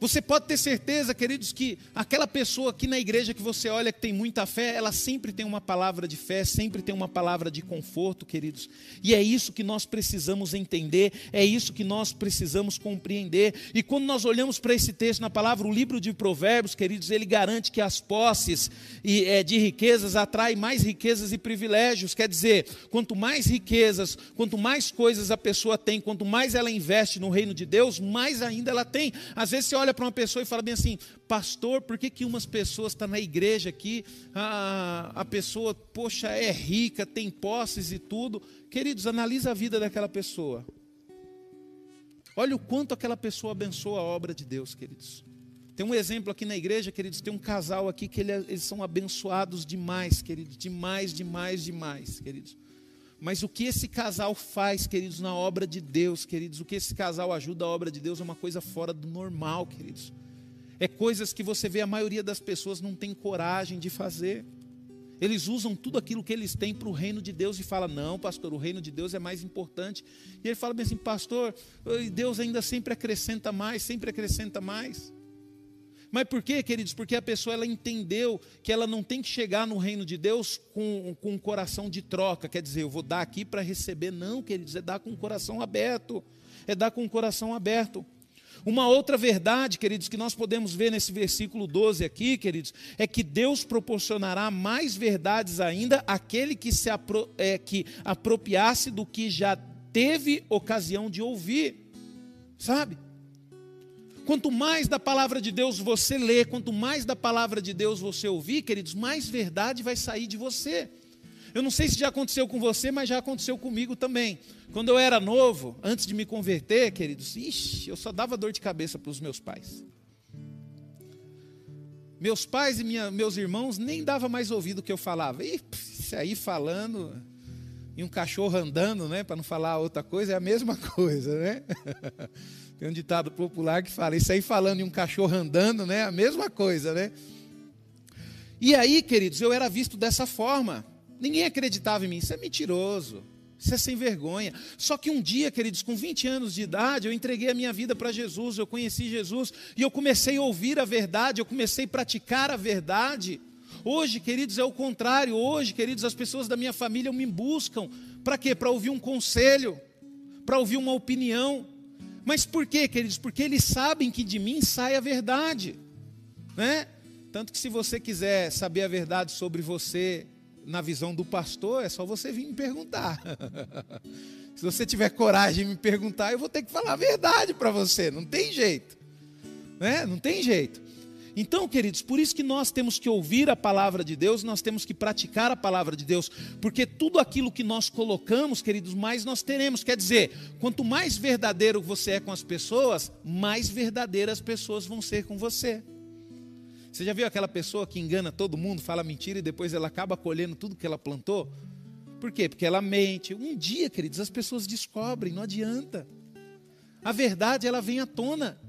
Você pode ter certeza, queridos, que aquela pessoa aqui na igreja que você olha que tem muita fé, ela sempre tem uma palavra de fé, sempre tem uma palavra de conforto, queridos. E é isso que nós precisamos entender, é isso que nós precisamos compreender. E quando nós olhamos para esse texto na palavra, o livro de Provérbios, queridos, ele garante que as posses é, de riquezas atraem mais riquezas e privilégios. Quer dizer, quanto mais riquezas, quanto mais coisas a pessoa tem, quanto mais ela investe no reino de Deus, mais ainda ela tem. Às vezes você olha olha para uma pessoa e fala bem assim, pastor, por que, que umas pessoas estão tá na igreja aqui, a, a pessoa, poxa, é rica, tem posses e tudo. Queridos, analisa a vida daquela pessoa. Olha o quanto aquela pessoa abençoa a obra de Deus, queridos. Tem um exemplo aqui na igreja, queridos, tem um casal aqui que eles são abençoados demais, queridos, demais, demais, demais, queridos. Mas o que esse casal faz, queridos, na obra de Deus, queridos, o que esse casal ajuda a obra de Deus é uma coisa fora do normal, queridos. É coisas que você vê a maioria das pessoas não tem coragem de fazer. Eles usam tudo aquilo que eles têm para o reino de Deus e fala: "Não, pastor, o reino de Deus é mais importante". E ele fala bem assim: "Pastor, Deus ainda sempre acrescenta mais, sempre acrescenta mais". Mas por quê, queridos? Porque a pessoa ela entendeu que ela não tem que chegar no reino de Deus com, com um coração de troca, quer dizer, eu vou dar aqui para receber. Não, queridos, é dar com o coração aberto. É dar com o coração aberto. Uma outra verdade, queridos, que nós podemos ver nesse versículo 12 aqui, queridos, é que Deus proporcionará mais verdades ainda àquele que se apro é, que apropriasse do que já teve ocasião de ouvir. Sabe? Quanto mais da palavra de Deus você lê, quanto mais da palavra de Deus você ouvir, queridos, mais verdade vai sair de você. Eu não sei se já aconteceu com você, mas já aconteceu comigo também. Quando eu era novo, antes de me converter, queridos, ixi, eu só dava dor de cabeça para os meus pais. Meus pais e minha, meus irmãos nem dava mais ouvido o que eu falava. E isso aí falando e um cachorro andando, né, para não falar outra coisa, é a mesma coisa, né? Tem um ditado popular que fala, isso aí falando em um cachorro andando, né, a mesma coisa, né? E aí, queridos, eu era visto dessa forma. Ninguém acreditava em mim, isso é mentiroso. Isso é sem vergonha. Só que um dia, queridos, com 20 anos de idade, eu entreguei a minha vida para Jesus, eu conheci Jesus e eu comecei a ouvir a verdade, eu comecei a praticar a verdade. Hoje, queridos, é o contrário. Hoje, queridos, as pessoas da minha família me buscam. Para quê? Para ouvir um conselho, para ouvir uma opinião. Mas por quê, queridos? Porque eles sabem que de mim sai a verdade. Né? Tanto que se você quiser saber a verdade sobre você, na visão do pastor, é só você vir me perguntar. Se você tiver coragem de me perguntar, eu vou ter que falar a verdade para você, não tem jeito. Né? Não tem jeito. Então, queridos, por isso que nós temos que ouvir a palavra de Deus, nós temos que praticar a palavra de Deus, porque tudo aquilo que nós colocamos, queridos, mais nós teremos. Quer dizer, quanto mais verdadeiro você é com as pessoas, mais verdadeiras as pessoas vão ser com você. Você já viu aquela pessoa que engana todo mundo, fala mentira e depois ela acaba colhendo tudo que ela plantou? Por quê? Porque ela mente. Um dia, queridos, as pessoas descobrem, não adianta. A verdade, ela vem à tona.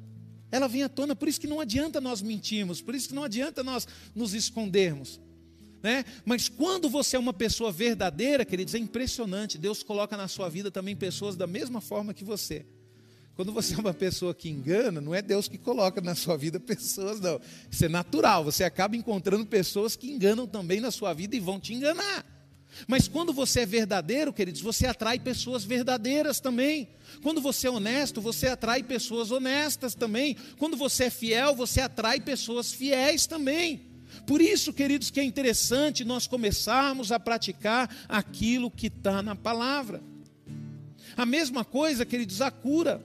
Ela vem à tona, por isso que não adianta nós mentirmos, por isso que não adianta nós nos escondermos. Né? Mas quando você é uma pessoa verdadeira, queridos, é impressionante. Deus coloca na sua vida também pessoas da mesma forma que você. Quando você é uma pessoa que engana, não é Deus que coloca na sua vida pessoas, não. Isso é natural. Você acaba encontrando pessoas que enganam também na sua vida e vão te enganar. Mas quando você é verdadeiro, queridos, você atrai pessoas verdadeiras também. Quando você é honesto, você atrai pessoas honestas também. Quando você é fiel, você atrai pessoas fiéis também. Por isso, queridos, que é interessante nós começarmos a praticar aquilo que está na palavra. A mesma coisa, queridos, a cura.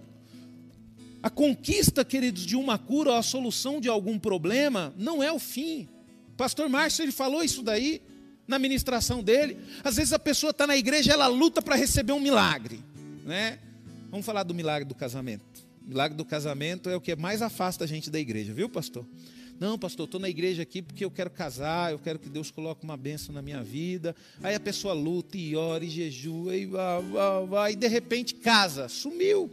A conquista, queridos, de uma cura ou a solução de algum problema não é o fim. Pastor Márcio, ele falou isso daí na ministração dele. Às vezes a pessoa está na igreja, ela luta para receber um milagre, né? Vamos falar do milagre do casamento. O milagre do casamento é o que mais afasta a gente da igreja, viu, pastor? Não, pastor, estou na igreja aqui porque eu quero casar, eu quero que Deus coloque uma bênção na minha vida. Aí a pessoa luta e ora e jejua e vai, vai, vai, e de repente casa, sumiu.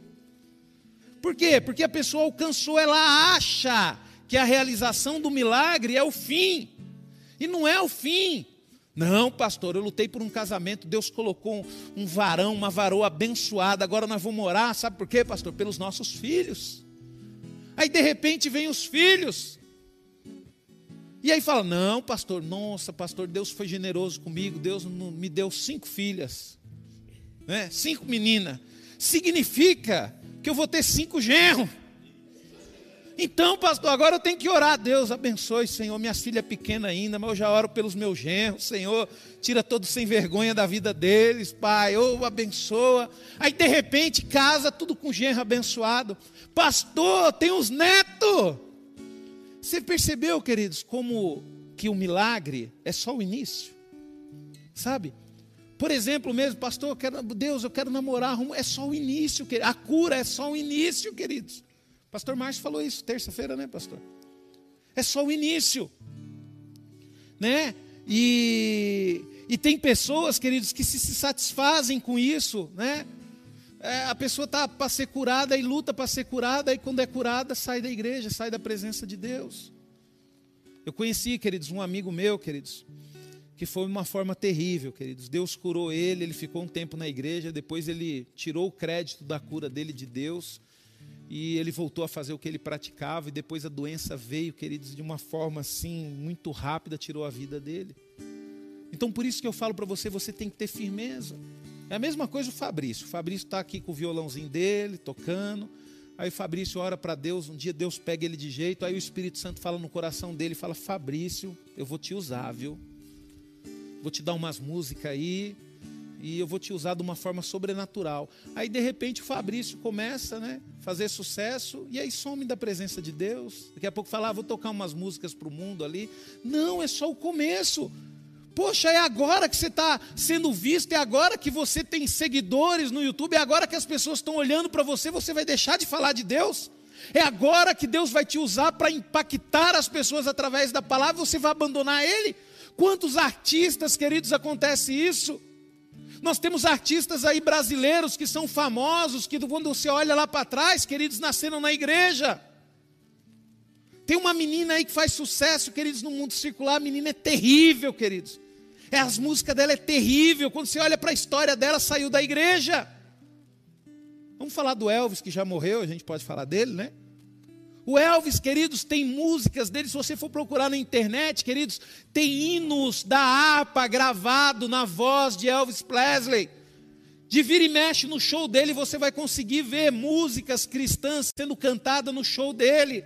Por quê? Porque a pessoa alcançou, ela acha que a realização do milagre é o fim. E não é o fim. Não, pastor, eu lutei por um casamento, Deus colocou um, varão, uma varoa abençoada, agora nós vamos orar, sabe por quê, pastor? Pelos nossos filhos. Aí de repente vem os filhos. E aí fala: Não, pastor, nossa, pastor, Deus foi generoso comigo, Deus me deu cinco filhas, né? cinco meninas. Significa que eu vou ter cinco genros. Então, pastor, agora eu tenho que orar. Deus abençoe, Senhor. Minhas filhas é pequena ainda, mas eu já oro pelos meus genros. Senhor, tira todo sem vergonha da vida deles, Pai. Ou abençoa. Aí, de repente, casa tudo com genro abençoado. Pastor, tem os netos. Você percebeu, queridos, como que o milagre é só o início? Sabe? Por exemplo, mesmo, pastor, eu quero, Deus, eu quero namorar, é só o início, a cura é só o início, queridos. Pastor Márcio falou isso terça-feira, né, pastor? É só o início, né? E, e tem pessoas, queridos, que se, se satisfazem com isso, né? É, a pessoa está para ser curada e luta para ser curada, e quando é curada, sai da igreja, sai da presença de Deus. Eu conheci, queridos, um amigo meu, queridos, que foi uma forma terrível, queridos. Deus curou ele, ele ficou um tempo na igreja, depois ele tirou o crédito da cura dele de Deus e ele voltou a fazer o que ele praticava e depois a doença veio, queridos, de uma forma assim muito rápida, tirou a vida dele. Então por isso que eu falo para você, você tem que ter firmeza. É a mesma coisa o Fabrício. O Fabrício está aqui com o violãozinho dele, tocando. Aí o Fabrício ora para Deus, um dia Deus pega ele de jeito, aí o Espírito Santo fala no coração dele, fala: "Fabrício, eu vou te usar, viu? vou te dar umas músicas aí e eu vou te usar de uma forma sobrenatural. Aí de repente o Fabrício começa, né, fazer sucesso e aí some da presença de Deus. Daqui a pouco fala, ah, vou tocar umas músicas para o mundo ali. Não, é só o começo. Poxa, é agora que você está sendo visto, é agora que você tem seguidores no YouTube, é agora que as pessoas estão olhando para você, você vai deixar de falar de Deus? É agora que Deus vai te usar para impactar as pessoas através da palavra, você vai abandonar Ele? Quantos artistas, queridos, acontece isso? Nós temos artistas aí brasileiros que são famosos, que quando você olha lá para trás, queridos, nasceram na igreja. Tem uma menina aí que faz sucesso, queridos, no mundo circular, a menina é terrível, queridos. É, as músicas dela é terrível. Quando você olha para a história dela, saiu da igreja. Vamos falar do Elvis, que já morreu, a gente pode falar dele, né? O Elvis, queridos, tem músicas dele. Se você for procurar na internet, queridos, tem hinos da harpa gravado na voz de Elvis Presley. De vira e mexe no show dele, você vai conseguir ver músicas cristãs sendo cantadas no show dele.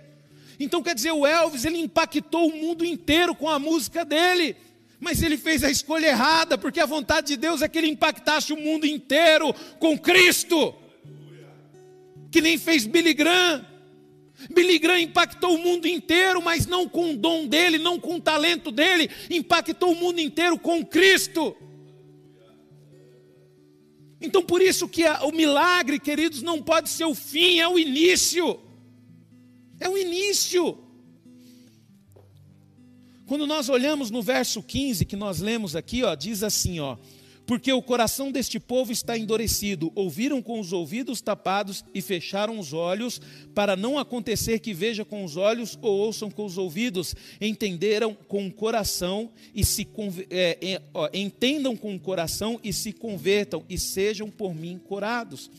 Então, quer dizer, o Elvis, ele impactou o mundo inteiro com a música dele. Mas ele fez a escolha errada, porque a vontade de Deus é que ele impactasse o mundo inteiro com Cristo. Que nem fez Billy Graham. Billy Graham impactou o mundo inteiro, mas não com o dom dele, não com o talento dele, impactou o mundo inteiro com Cristo. Então por isso que o milagre, queridos, não pode ser o fim, é o início. É o início. Quando nós olhamos no verso 15 que nós lemos aqui, ó, diz assim, ó: porque o coração deste povo está endurecido. Ouviram com os ouvidos tapados e fecharam os olhos, para não acontecer que veja com os olhos ou ouçam com os ouvidos. Entenderam com o coração e se é, é, ó, entendam com o coração e se convertam e sejam por mim curados.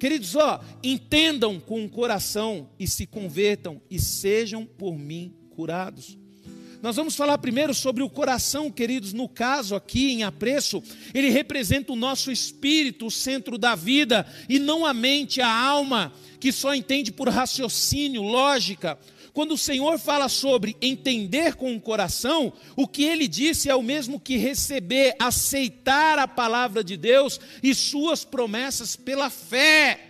Queridos, ó, entendam com o coração e se convertam e sejam por mim curados. Nós vamos falar primeiro sobre o coração, queridos. No caso aqui, em apreço, ele representa o nosso espírito, o centro da vida, e não a mente, a alma, que só entende por raciocínio, lógica. Quando o Senhor fala sobre entender com o coração, o que ele disse é o mesmo que receber, aceitar a palavra de Deus e suas promessas pela fé.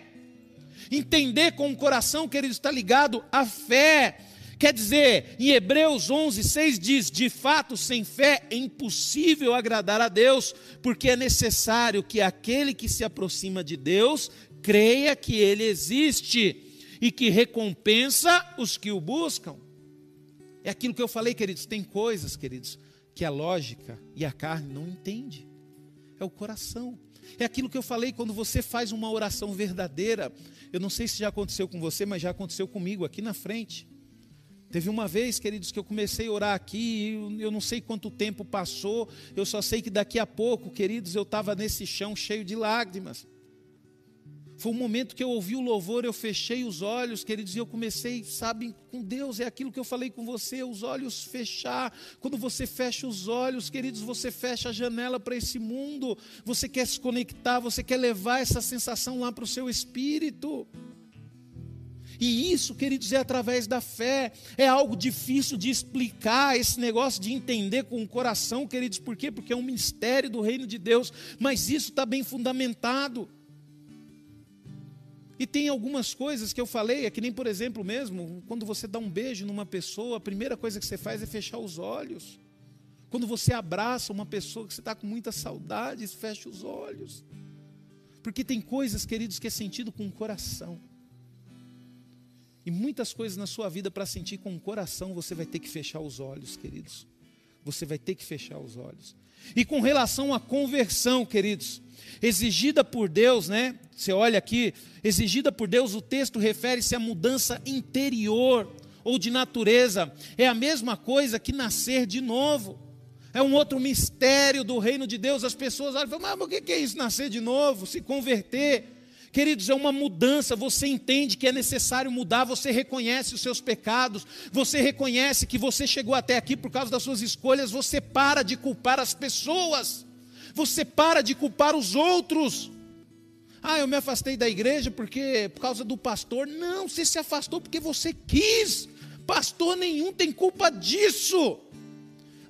Entender com o coração, querido, está ligado à fé. Quer dizer, em Hebreus 11, 6 diz: De fato, sem fé é impossível agradar a Deus, porque é necessário que aquele que se aproxima de Deus creia que Ele existe e que recompensa os que o buscam. É aquilo que eu falei, queridos. Tem coisas, queridos, que a lógica e a carne não entende. É o coração. É aquilo que eu falei quando você faz uma oração verdadeira. Eu não sei se já aconteceu com você, mas já aconteceu comigo aqui na frente. Teve uma vez, queridos, que eu comecei a orar aqui, eu não sei quanto tempo passou, eu só sei que daqui a pouco, queridos, eu estava nesse chão cheio de lágrimas. Foi um momento que eu ouvi o louvor, eu fechei os olhos, queridos, e eu comecei, sabe, com Deus, é aquilo que eu falei com você, os olhos fechar. Quando você fecha os olhos, queridos, você fecha a janela para esse mundo, você quer se conectar, você quer levar essa sensação lá para o seu espírito. E isso, queridos, é através da fé. É algo difícil de explicar, esse negócio de entender com o coração, queridos. Por quê? Porque é um mistério do reino de Deus. Mas isso está bem fundamentado. E tem algumas coisas que eu falei, é que nem, por exemplo, mesmo, quando você dá um beijo numa pessoa, a primeira coisa que você faz é fechar os olhos. Quando você abraça uma pessoa que você está com muita saudade, fecha os olhos. Porque tem coisas, queridos, que é sentido com o coração. E muitas coisas na sua vida para sentir com o coração, você vai ter que fechar os olhos, queridos. Você vai ter que fechar os olhos. E com relação à conversão, queridos, exigida por Deus, né? Você olha aqui, exigida por Deus, o texto refere-se à mudança interior ou de natureza. É a mesma coisa que nascer de novo. É um outro mistério do reino de Deus. As pessoas olham e falam, mas o que é isso, nascer de novo, se converter? Queridos, é uma mudança, você entende que é necessário mudar, você reconhece os seus pecados, você reconhece que você chegou até aqui por causa das suas escolhas, você para de culpar as pessoas, você para de culpar os outros. Ah, eu me afastei da igreja porque por causa do pastor. Não, você se afastou porque você quis. Pastor nenhum tem culpa disso.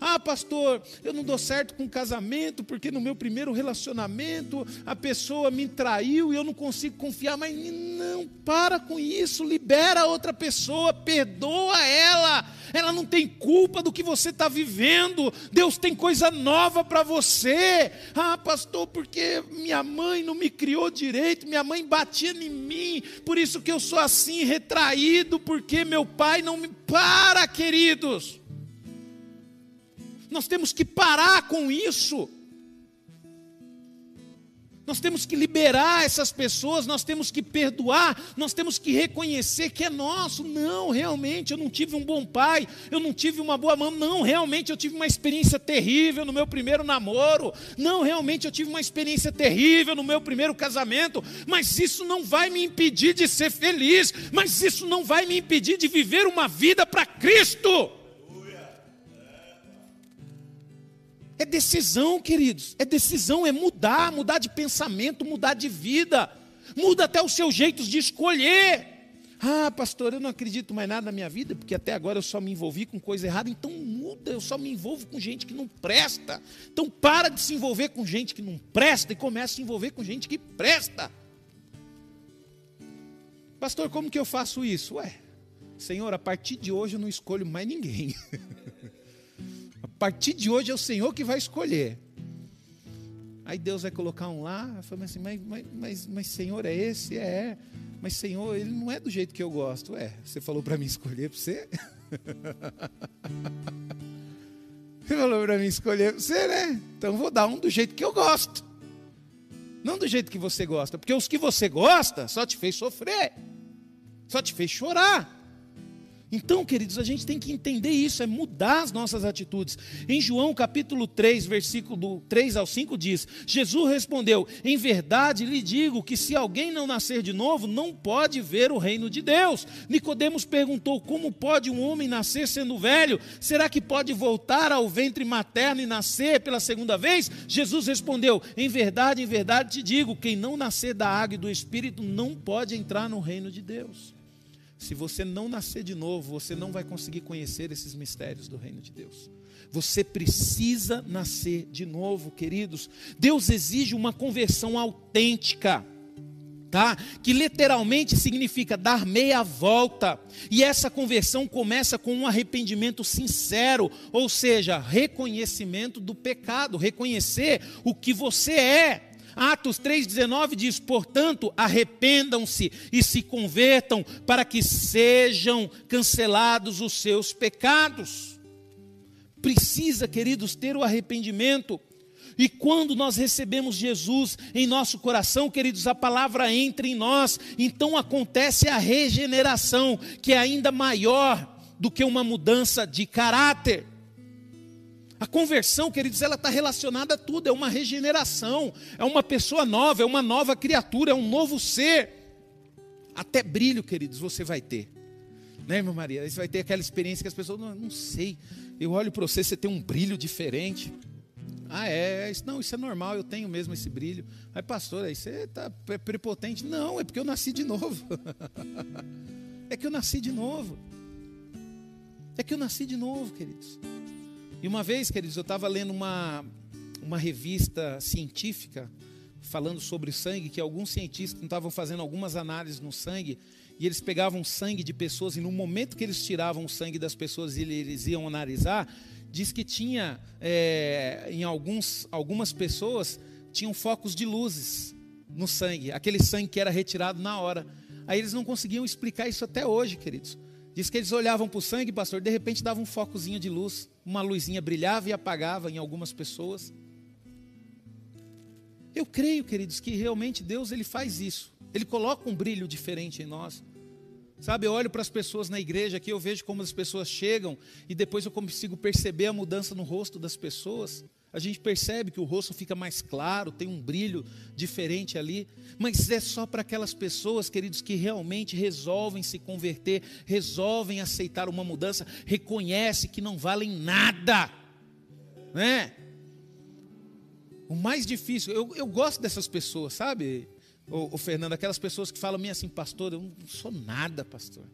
Ah, pastor, eu não dou certo com casamento porque no meu primeiro relacionamento a pessoa me traiu e eu não consigo confiar. Mas não, para com isso, libera a outra pessoa, perdoa ela. Ela não tem culpa do que você está vivendo. Deus tem coisa nova para você. Ah, pastor, porque minha mãe não me criou direito, minha mãe batia em mim, por isso que eu sou assim, retraído, porque meu pai não me. Para, queridos. Nós temos que parar com isso. Nós temos que liberar essas pessoas, nós temos que perdoar, nós temos que reconhecer que é nosso. Não, realmente eu não tive um bom pai, eu não tive uma boa mãe. Não, realmente eu tive uma experiência terrível no meu primeiro namoro. Não, realmente eu tive uma experiência terrível no meu primeiro casamento. Mas isso não vai me impedir de ser feliz, mas isso não vai me impedir de viver uma vida para Cristo. É decisão, queridos. É decisão, é mudar, mudar de pensamento, mudar de vida. Muda até os seus jeitos de escolher. Ah, pastor, eu não acredito mais nada na minha vida, porque até agora eu só me envolvi com coisa errada. Então muda, eu só me envolvo com gente que não presta. Então para de se envolver com gente que não presta e começa a se envolver com gente que presta. Pastor, como que eu faço isso? Ué, Senhor, a partir de hoje eu não escolho mais ninguém. partir de hoje é o Senhor que vai escolher. Aí Deus vai colocar um lá, fala assim, mas, mas, mas, mas Senhor é esse? É, mas Senhor, ele não é do jeito que eu gosto. É, você falou para mim escolher para você? Você falou para mim escolher para você, né? Então vou dar um do jeito que eu gosto. Não do jeito que você gosta, porque os que você gosta só te fez sofrer, só te fez chorar. Então, queridos, a gente tem que entender isso, é mudar as nossas atitudes. Em João capítulo 3, versículo 3 ao 5 diz: Jesus respondeu: Em verdade lhe digo que se alguém não nascer de novo, não pode ver o reino de Deus. Nicodemos perguntou: Como pode um homem nascer sendo velho? Será que pode voltar ao ventre materno e nascer pela segunda vez? Jesus respondeu: Em verdade, em verdade te digo, quem não nascer da água e do espírito não pode entrar no reino de Deus. Se você não nascer de novo, você não vai conseguir conhecer esses mistérios do reino de Deus. Você precisa nascer de novo, queridos. Deus exige uma conversão autêntica. Tá? Que literalmente significa dar meia volta. E essa conversão começa com um arrependimento sincero, ou seja, reconhecimento do pecado, reconhecer o que você é. Atos 3,19 diz: portanto, arrependam-se e se convertam, para que sejam cancelados os seus pecados. Precisa, queridos, ter o arrependimento. E quando nós recebemos Jesus em nosso coração, queridos, a palavra entra em nós, então acontece a regeneração, que é ainda maior do que uma mudança de caráter. A conversão, queridos, ela está relacionada a tudo, é uma regeneração, é uma pessoa nova, é uma nova criatura, é um novo ser. Até brilho, queridos, você vai ter. Né, irmã Maria? Você vai ter aquela experiência que as pessoas, não, não sei, eu olho para você, você tem um brilho diferente. Ah, é? Não, isso é normal, eu tenho mesmo esse brilho. Aí, pastor, aí você está prepotente. Não, é porque eu nasci de novo. é que eu nasci de novo. É que eu nasci de novo, queridos. E uma vez, queridos, eu estava lendo uma, uma revista científica falando sobre sangue, que alguns cientistas estavam fazendo algumas análises no sangue, e eles pegavam sangue de pessoas, e no momento que eles tiravam o sangue das pessoas e eles iam analisar, diz que tinha, é, em alguns, algumas pessoas, tinham focos de luzes no sangue, aquele sangue que era retirado na hora. Aí eles não conseguiam explicar isso até hoje, queridos. Diz que eles olhavam para o sangue, pastor, de repente dava um focozinho de luz, uma luzinha brilhava e apagava em algumas pessoas. Eu creio, queridos, que realmente Deus ele faz isso. Ele coloca um brilho diferente em nós. Sabe, eu olho para as pessoas na igreja aqui, eu vejo como as pessoas chegam e depois eu consigo perceber a mudança no rosto das pessoas a gente percebe que o rosto fica mais claro, tem um brilho diferente ali, mas é só para aquelas pessoas, queridos, que realmente resolvem se converter, resolvem aceitar uma mudança, reconhece que não valem nada, né? O mais difícil, eu, eu gosto dessas pessoas, sabe, o, o Fernando, aquelas pessoas que falam assim, pastor, eu não sou nada, pastor.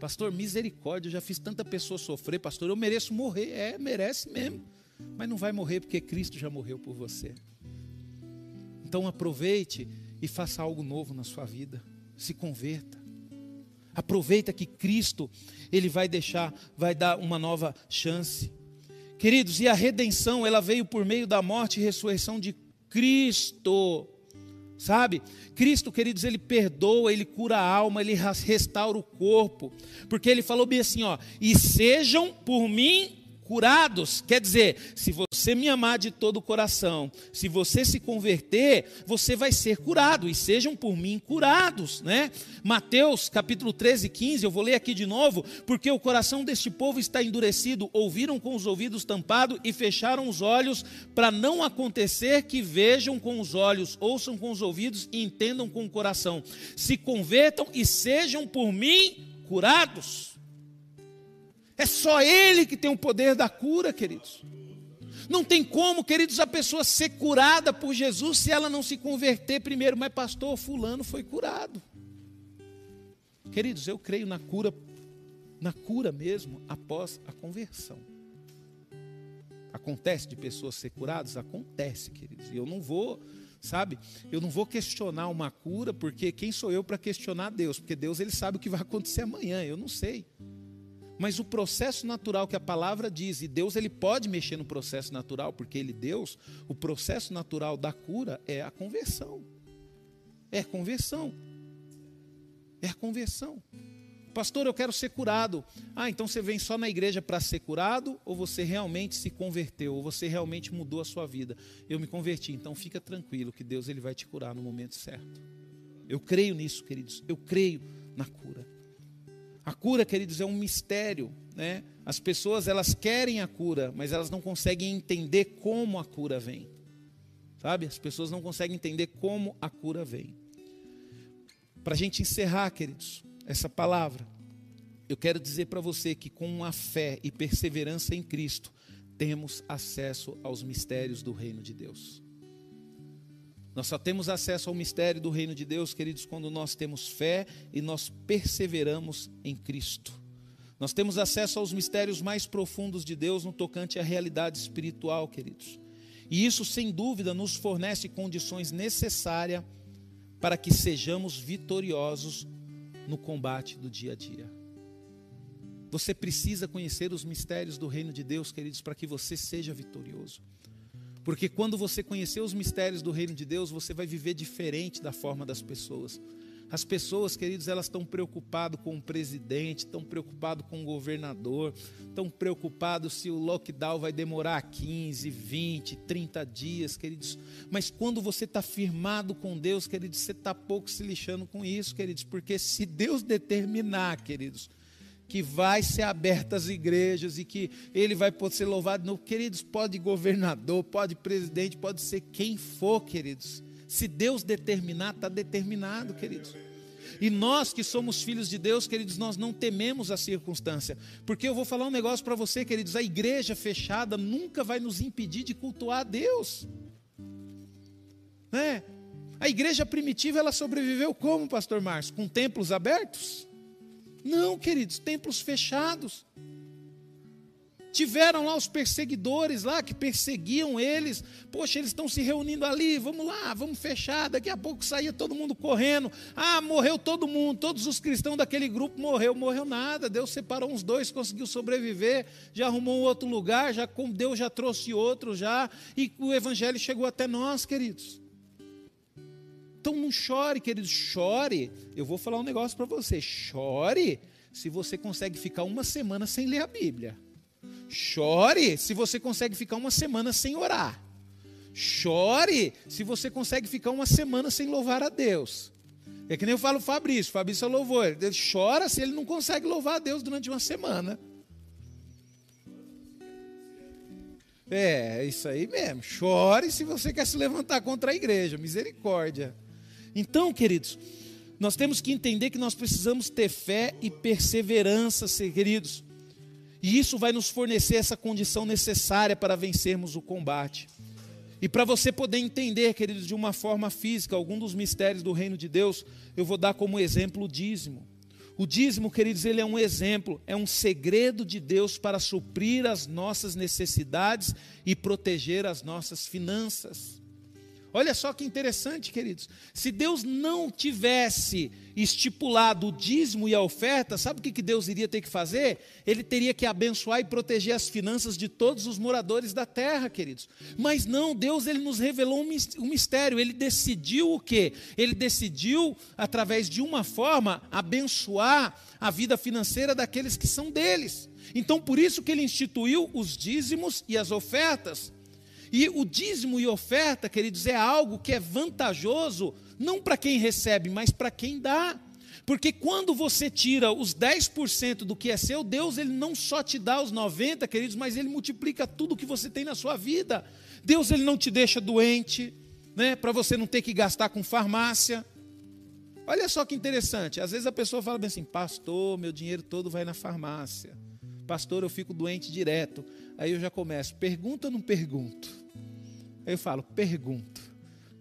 Pastor, misericórdia, eu já fiz tanta pessoa sofrer, pastor, eu mereço morrer. É, merece mesmo. Mas não vai morrer porque Cristo já morreu por você. Então aproveite e faça algo novo na sua vida. Se converta. Aproveita que Cristo, ele vai deixar, vai dar uma nova chance. Queridos, e a redenção, ela veio por meio da morte e ressurreição de Cristo. Sabe? Cristo, queridos, ele perdoa, ele cura a alma, ele restaura o corpo. Porque ele falou bem assim, ó: "E sejam por mim curados. Quer dizer, se você me amar de todo o coração, se você se converter, você vai ser curado e sejam por mim curados, né? Mateus capítulo 13, 15, eu vou ler aqui de novo, porque o coração deste povo está endurecido, ouviram com os ouvidos tampados e fecharam os olhos, para não acontecer que vejam com os olhos, ouçam com os ouvidos e entendam com o coração. Se convertam e sejam por mim curados. É só Ele que tem o poder da cura, queridos. Não tem como, queridos, a pessoa ser curada por Jesus se ela não se converter primeiro. Mas, pastor, Fulano foi curado. Queridos, eu creio na cura, na cura mesmo após a conversão. Acontece de pessoas ser curadas? Acontece, queridos. E eu não vou, sabe? Eu não vou questionar uma cura, porque quem sou eu para questionar Deus? Porque Deus ele sabe o que vai acontecer amanhã, eu não sei. Mas o processo natural que a palavra diz, e Deus ele pode mexer no processo natural, porque ele Deus, o processo natural da cura é a conversão. É a conversão. É a conversão. Pastor, eu quero ser curado. Ah, então você vem só na igreja para ser curado ou você realmente se converteu, ou você realmente mudou a sua vida? Eu me converti, então fica tranquilo que Deus ele vai te curar no momento certo. Eu creio nisso, queridos. Eu creio na cura. A cura, queridos, é um mistério, né? As pessoas elas querem a cura, mas elas não conseguem entender como a cura vem. Sabe? As pessoas não conseguem entender como a cura vem. Para a gente encerrar, queridos, essa palavra, eu quero dizer para você que com a fé e perseverança em Cristo, temos acesso aos mistérios do reino de Deus. Nós só temos acesso ao mistério do reino de Deus, queridos, quando nós temos fé e nós perseveramos em Cristo. Nós temos acesso aos mistérios mais profundos de Deus no tocante à realidade espiritual, queridos. E isso, sem dúvida, nos fornece condições necessárias para que sejamos vitoriosos no combate do dia a dia. Você precisa conhecer os mistérios do reino de Deus, queridos, para que você seja vitorioso. Porque quando você conhecer os mistérios do reino de Deus, você vai viver diferente da forma das pessoas. As pessoas, queridos, elas estão preocupadas com o presidente, estão preocupadas com o governador, estão preocupadas se o lockdown vai demorar 15, 20, 30 dias, queridos. Mas quando você está firmado com Deus, queridos, você está pouco se lixando com isso, queridos, porque se Deus determinar, queridos, que vai ser aberta as igrejas e que ele vai poder ser louvado. Não, queridos, pode governador, pode presidente, pode ser quem for, queridos. Se Deus determinar, está determinado, queridos. E nós que somos filhos de Deus, queridos, nós não tememos a circunstância. Porque eu vou falar um negócio para você, queridos: a igreja fechada nunca vai nos impedir de cultuar a Deus. Né? A igreja primitiva ela sobreviveu como, pastor Márcio? Com templos abertos? Não, queridos, templos fechados. Tiveram lá os perseguidores lá que perseguiam eles. Poxa, eles estão se reunindo ali. Vamos lá, vamos fechar. Daqui a pouco saía todo mundo correndo. Ah, morreu todo mundo. Todos os cristãos daquele grupo morreu. Morreu nada. Deus separou uns dois, conseguiu sobreviver. Já arrumou um outro lugar. Já Deus já trouxe outro já. E o evangelho chegou até nós, queridos. Então não chore, querido, chore. Eu vou falar um negócio para você. Chore se você consegue ficar uma semana sem ler a Bíblia. Chore se você consegue ficar uma semana sem orar. Chore se você consegue ficar uma semana sem louvar a Deus. É que nem eu falo Fabrício, Fabrício é louvor. Ele chora se ele não consegue louvar a Deus durante uma semana. É, isso aí mesmo. Chore se você quer se levantar contra a igreja. Misericórdia. Então, queridos, nós temos que entender que nós precisamos ter fé e perseverança, queridos. E isso vai nos fornecer essa condição necessária para vencermos o combate. E para você poder entender, queridos, de uma forma física, algum dos mistérios do reino de Deus, eu vou dar como exemplo o dízimo. O dízimo, queridos, ele é um exemplo, é um segredo de Deus para suprir as nossas necessidades e proteger as nossas finanças. Olha só que interessante, queridos. Se Deus não tivesse estipulado o dízimo e a oferta, sabe o que Deus iria ter que fazer? Ele teria que abençoar e proteger as finanças de todos os moradores da terra, queridos. Mas não, Deus ele nos revelou um mistério. Ele decidiu o quê? Ele decidiu, através de uma forma, abençoar a vida financeira daqueles que são deles. Então, por isso que ele instituiu os dízimos e as ofertas. E o dízimo e oferta, queridos, é algo que é vantajoso, não para quem recebe, mas para quem dá. Porque quando você tira os 10% do que é seu, Deus ele não só te dá os 90, queridos, mas ele multiplica tudo que você tem na sua vida. Deus ele não te deixa doente, né, para você não ter que gastar com farmácia. Olha só que interessante. Às vezes a pessoa fala bem assim: "Pastor, meu dinheiro todo vai na farmácia. Pastor, eu fico doente direto". Aí eu já começo: "Pergunta ou não pergunto?" Eu falo, pergunto,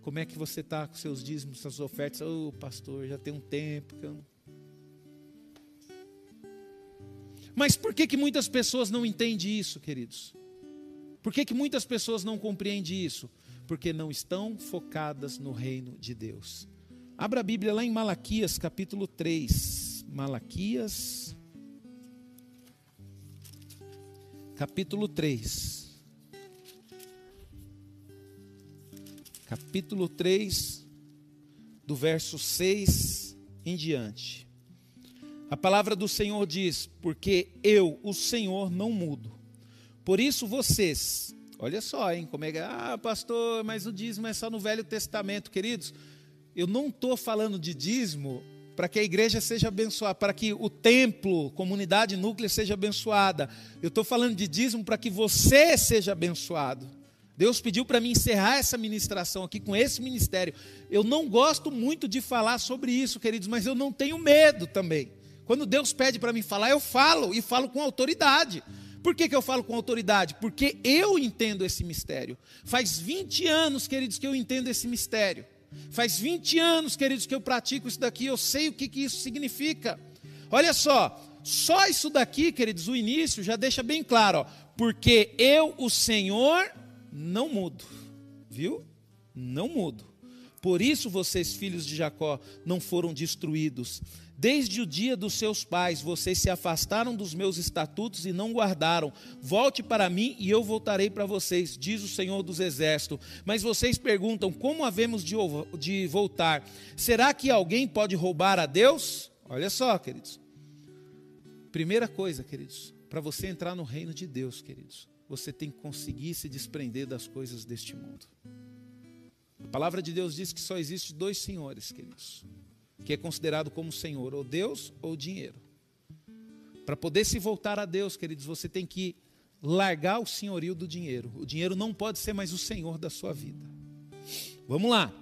como é que você está com seus dízimos, suas ofertas? Ô oh, pastor, já tem um tempo que eu não... Mas por que, que muitas pessoas não entendem isso, queridos? Por que, que muitas pessoas não compreendem isso? Porque não estão focadas no reino de Deus. Abra a Bíblia lá em Malaquias, capítulo 3. Malaquias, capítulo 3. Capítulo 3, do verso 6 em diante. A palavra do Senhor diz: Porque eu, o Senhor, não mudo. Por isso vocês, olha só, hein, como é que, ah, pastor, mas o dízimo é só no Velho Testamento, queridos. Eu não estou falando de dízimo para que a igreja seja abençoada, para que o templo, comunidade núclea seja abençoada. Eu estou falando de dízimo para que você seja abençoado. Deus pediu para mim encerrar essa ministração aqui com esse ministério. Eu não gosto muito de falar sobre isso, queridos, mas eu não tenho medo também. Quando Deus pede para mim falar, eu falo e falo com autoridade. Por que, que eu falo com autoridade? Porque eu entendo esse mistério. Faz 20 anos, queridos, que eu entendo esse mistério. Faz 20 anos, queridos, que eu pratico isso daqui, eu sei o que, que isso significa. Olha só, só isso daqui, queridos, o início já deixa bem claro, ó, porque eu, o Senhor, não mudo, viu? Não mudo. Por isso vocês, filhos de Jacó, não foram destruídos. Desde o dia dos seus pais, vocês se afastaram dos meus estatutos e não guardaram. Volte para mim e eu voltarei para vocês, diz o Senhor dos Exércitos. Mas vocês perguntam: como havemos de, de voltar? Será que alguém pode roubar a Deus? Olha só, queridos. Primeira coisa, queridos, para você entrar no reino de Deus, queridos, você tem que conseguir se desprender das coisas deste mundo. A palavra de Deus diz que só existe dois senhores, queridos, que é considerado como senhor, ou Deus ou dinheiro. Para poder se voltar a Deus, queridos, você tem que largar o senhorio do dinheiro. O dinheiro não pode ser mais o senhor da sua vida. Vamos lá.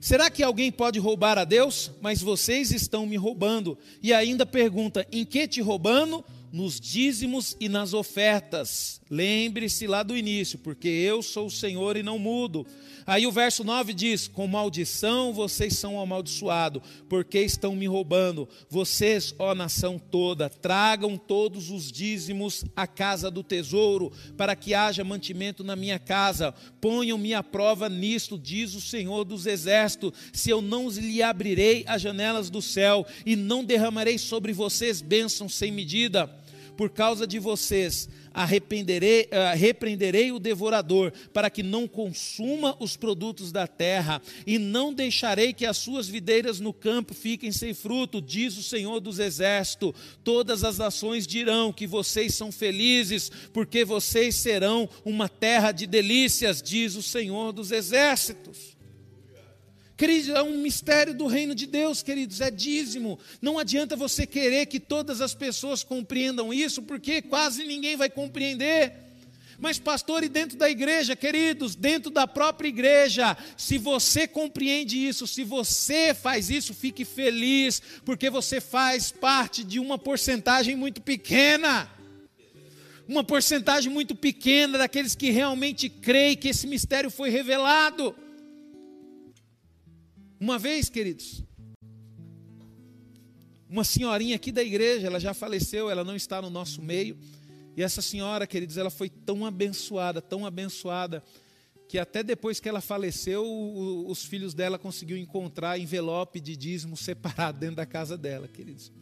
Será que alguém pode roubar a Deus? Mas vocês estão me roubando. E ainda pergunta: em que te roubando? Nos dízimos e nas ofertas. Lembre-se lá do início, porque eu sou o Senhor e não mudo. Aí o verso 9 diz: Com maldição vocês são amaldiçoados, porque estão me roubando. Vocês, ó nação toda, tragam todos os dízimos à casa do tesouro, para que haja mantimento na minha casa. Ponham-me à prova nisto, diz o Senhor dos exércitos, se eu não lhe abrirei as janelas do céu e não derramarei sobre vocês bênçãos sem medida por causa de vocês, arrependerei, uh, repreenderei o devorador, para que não consuma os produtos da terra, e não deixarei que as suas videiras no campo fiquem sem fruto, diz o Senhor dos Exércitos. Todas as nações dirão que vocês são felizes, porque vocês serão uma terra de delícias, diz o Senhor dos Exércitos. Queridos, é um mistério do reino de Deus, queridos, é dízimo. Não adianta você querer que todas as pessoas compreendam isso, porque quase ninguém vai compreender. Mas, pastor, e dentro da igreja, queridos, dentro da própria igreja, se você compreende isso, se você faz isso, fique feliz, porque você faz parte de uma porcentagem muito pequena. Uma porcentagem muito pequena daqueles que realmente creem que esse mistério foi revelado. Uma vez, queridos, Uma senhorinha aqui da igreja, ela já faleceu, ela não está no nosso meio. E essa senhora, queridos, ela foi tão abençoada, tão abençoada, que até depois que ela faleceu, os filhos dela conseguiu encontrar envelope de dízimo separado dentro da casa dela, queridos.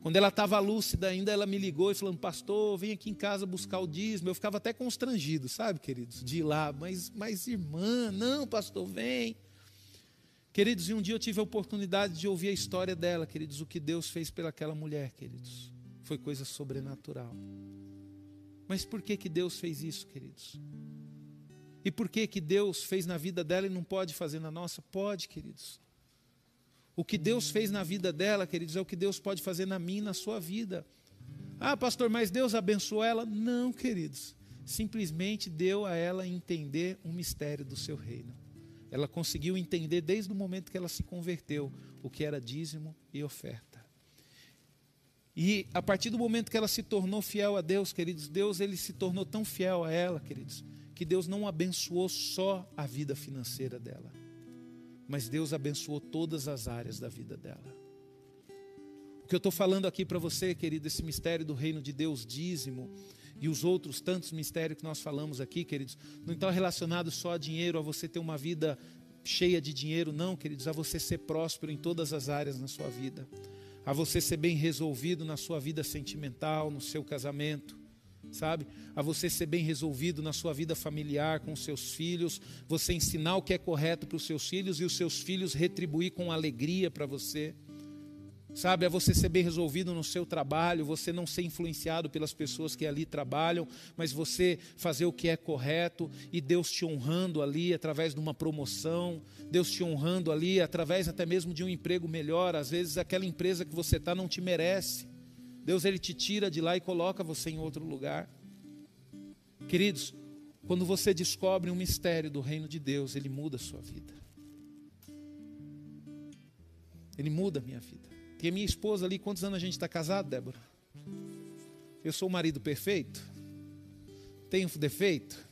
Quando ela estava lúcida ainda, ela me ligou e falando, pastor, vem aqui em casa buscar o dízimo. Eu ficava até constrangido, sabe, queridos, de ir lá. Mas, mas irmã, não, pastor, vem. Queridos, e um dia eu tive a oportunidade de ouvir a história dela, queridos, o que Deus fez pelaquela mulher, queridos. Foi coisa sobrenatural. Mas por que que Deus fez isso, queridos? E por que que Deus fez na vida dela e não pode fazer na nossa? Pode, queridos. O que Deus fez na vida dela, queridos, é o que Deus pode fazer na minha e na sua vida. Ah, pastor, mas Deus abençoou ela? Não, queridos. Simplesmente deu a ela entender um mistério do seu reino. Ela conseguiu entender desde o momento que ela se converteu o que era dízimo e oferta. E a partir do momento que ela se tornou fiel a Deus, queridos, Deus ele se tornou tão fiel a ela, queridos, que Deus não abençoou só a vida financeira dela, mas Deus abençoou todas as áreas da vida dela. O que eu estou falando aqui para você, querido, esse mistério do reino de Deus, dízimo, e os outros tantos mistérios que nós falamos aqui, queridos, não estão relacionados só a dinheiro, a você ter uma vida cheia de dinheiro, não, queridos, a você ser próspero em todas as áreas na sua vida, a você ser bem resolvido na sua vida sentimental, no seu casamento, sabe? A você ser bem resolvido na sua vida familiar com seus filhos, você ensinar o que é correto para os seus filhos e os seus filhos retribuir com alegria para você sabe? É você ser bem resolvido no seu trabalho, você não ser influenciado pelas pessoas que ali trabalham, mas você fazer o que é correto e Deus te honrando ali através de uma promoção, Deus te honrando ali através até mesmo de um emprego melhor. Às vezes aquela empresa que você está não te merece. Deus ele te tira de lá e coloca você em outro lugar. Queridos, quando você descobre um mistério do reino de Deus, ele muda a sua vida. Ele muda a minha vida. Porque minha esposa ali, quantos anos a gente está casado, Débora? Eu sou o marido perfeito? Tenho defeito?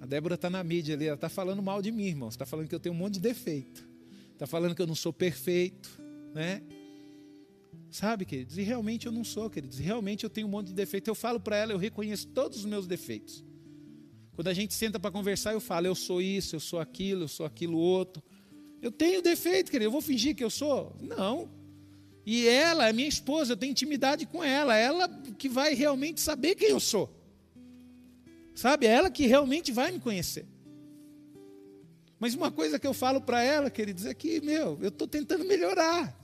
A Débora está na mídia ali, ela está falando mal de mim, irmão. Está falando que eu tenho um monte de defeito. Está falando que eu não sou perfeito, né? Sabe, queridos? E realmente eu não sou, queridos. E realmente eu tenho um monte de defeito. Eu falo para ela, eu reconheço todos os meus defeitos. Quando a gente senta para conversar, eu falo, eu sou isso, eu sou aquilo, eu sou aquilo outro. Eu tenho defeito, querido. Eu vou fingir que eu sou? Não. E ela é minha esposa, eu tenho intimidade com ela, ela que vai realmente saber quem eu sou. Sabe? É ela que realmente vai me conhecer. Mas uma coisa que eu falo para ela, queridos, é que, meu, eu estou tentando melhorar.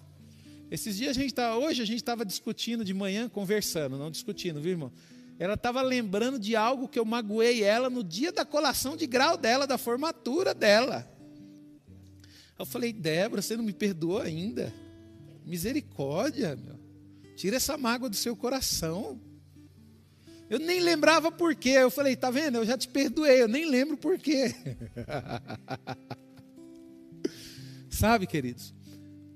Esses dias a gente tá, hoje a gente estava discutindo de manhã, conversando, não discutindo, viu, irmão? Ela estava lembrando de algo que eu magoei ela no dia da colação de grau dela, da formatura dela. Eu falei, Débora, você não me perdoou ainda? Misericórdia, meu. Tira essa mágoa do seu coração. Eu nem lembrava por quê. Eu falei, tá vendo? Eu já te perdoei, eu nem lembro por quê. sabe, queridos?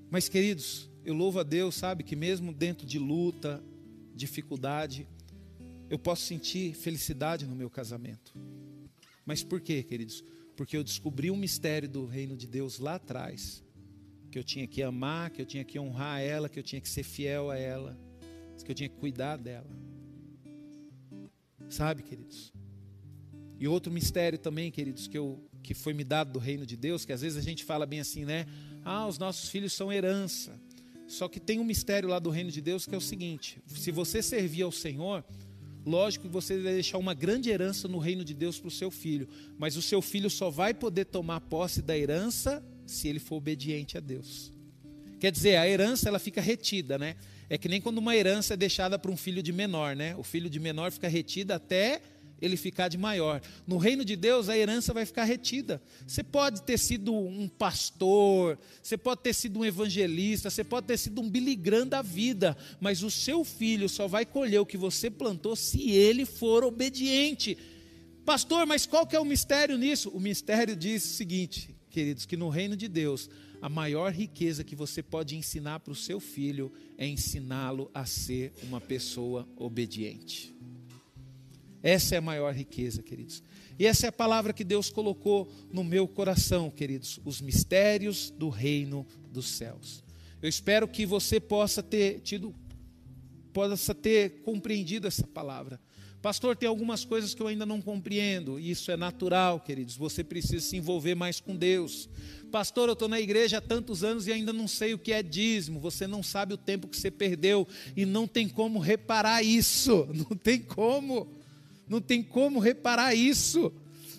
Mas, queridos, eu louvo a Deus, sabe, que mesmo dentro de luta, dificuldade, eu posso sentir felicidade no meu casamento. Mas por quê, queridos? Porque eu descobri um mistério do reino de Deus lá atrás que eu tinha que amar, que eu tinha que honrar ela, que eu tinha que ser fiel a ela, que eu tinha que cuidar dela. Sabe, queridos? E outro mistério também, queridos, que, eu, que foi me dado do reino de Deus, que às vezes a gente fala bem assim, né? Ah, os nossos filhos são herança. Só que tem um mistério lá do reino de Deus que é o seguinte: se você servir ao Senhor, lógico que você vai deixar uma grande herança no reino de Deus para o seu filho, mas o seu filho só vai poder tomar posse da herança se ele for obediente a Deus. Quer dizer, a herança ela fica retida, né? É que nem quando uma herança é deixada para um filho de menor, né? O filho de menor fica retida até ele ficar de maior. No reino de Deus, a herança vai ficar retida. Você pode ter sido um pastor, você pode ter sido um evangelista, você pode ter sido um biligrão da vida, mas o seu filho só vai colher o que você plantou se ele for obediente. Pastor, mas qual que é o mistério nisso? O mistério diz o seguinte: queridos, que no reino de Deus, a maior riqueza que você pode ensinar para o seu filho é ensiná-lo a ser uma pessoa obediente. Essa é a maior riqueza, queridos. E essa é a palavra que Deus colocou no meu coração, queridos, os mistérios do reino dos céus. Eu espero que você possa ter tido, possa ter compreendido essa palavra. Pastor, tem algumas coisas que eu ainda não compreendo. Isso é natural, queridos. Você precisa se envolver mais com Deus. Pastor, eu estou na igreja há tantos anos e ainda não sei o que é dízimo. Você não sabe o tempo que você perdeu e não tem como reparar isso. Não tem como. Não tem como reparar isso.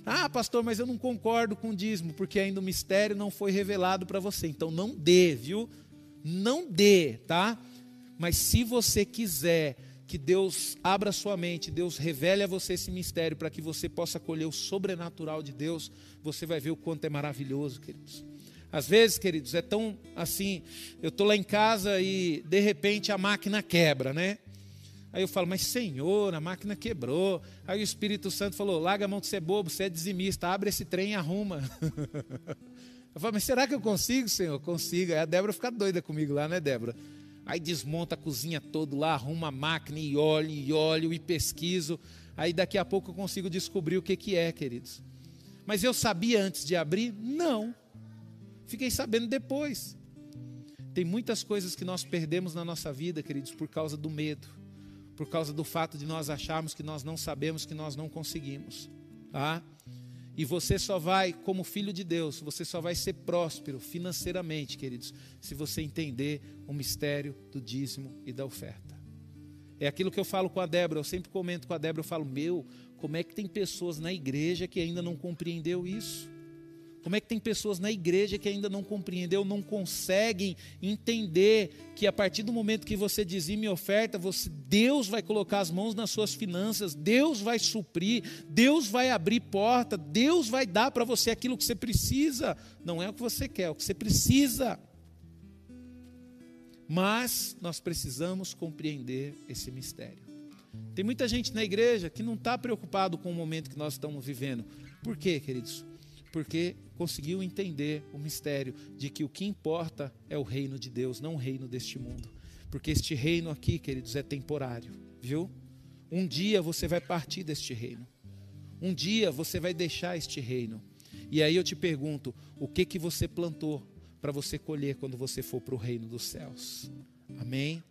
Ah, pastor, mas eu não concordo com dízimo, porque ainda o mistério não foi revelado para você. Então não dê, viu? Não dê, tá? Mas se você quiser que Deus abra sua mente, Deus revele a você esse mistério para que você possa colher o sobrenatural de Deus, você vai ver o quanto é maravilhoso, queridos. Às vezes, queridos, é tão assim, eu estou lá em casa e de repente a máquina quebra, né? Aí eu falo, mas Senhor, a máquina quebrou. Aí o Espírito Santo falou: larga a mão de ser bobo, você é dizimista, abre esse trem e arruma. Eu falo, mas será que eu consigo, Senhor? Consigo. Aí a Débora fica doida comigo lá, né, Débora? Aí desmonta a cozinha toda lá, arruma a máquina e olho, e olho, e pesquiso. Aí daqui a pouco eu consigo descobrir o que, que é, queridos. Mas eu sabia antes de abrir? Não. Fiquei sabendo depois. Tem muitas coisas que nós perdemos na nossa vida, queridos, por causa do medo por causa do fato de nós acharmos que nós não sabemos, que nós não conseguimos. Tá? E você só vai, como filho de Deus, você só vai ser próspero financeiramente, queridos, se você entender o mistério do dízimo e da oferta. É aquilo que eu falo com a Débora, eu sempre comento com a Débora, eu falo, meu, como é que tem pessoas na igreja que ainda não compreendeu isso? Como é que tem pessoas na igreja que ainda não compreendeu, não conseguem entender que a partir do momento que você dizime e oferta, você, Deus vai colocar as mãos nas suas finanças, Deus vai suprir, Deus vai abrir porta, Deus vai dar para você aquilo que você precisa. Não é o que você quer, é o que você precisa. Mas nós precisamos compreender esse mistério. Tem muita gente na igreja que não está preocupado com o momento que nós estamos vivendo. Por quê, queridos? Porque conseguiu entender o mistério de que o que importa é o reino de Deus, não o reino deste mundo. Porque este reino aqui, queridos, é temporário, viu? Um dia você vai partir deste reino. Um dia você vai deixar este reino. E aí eu te pergunto, o que que você plantou para você colher quando você for para o reino dos céus? Amém?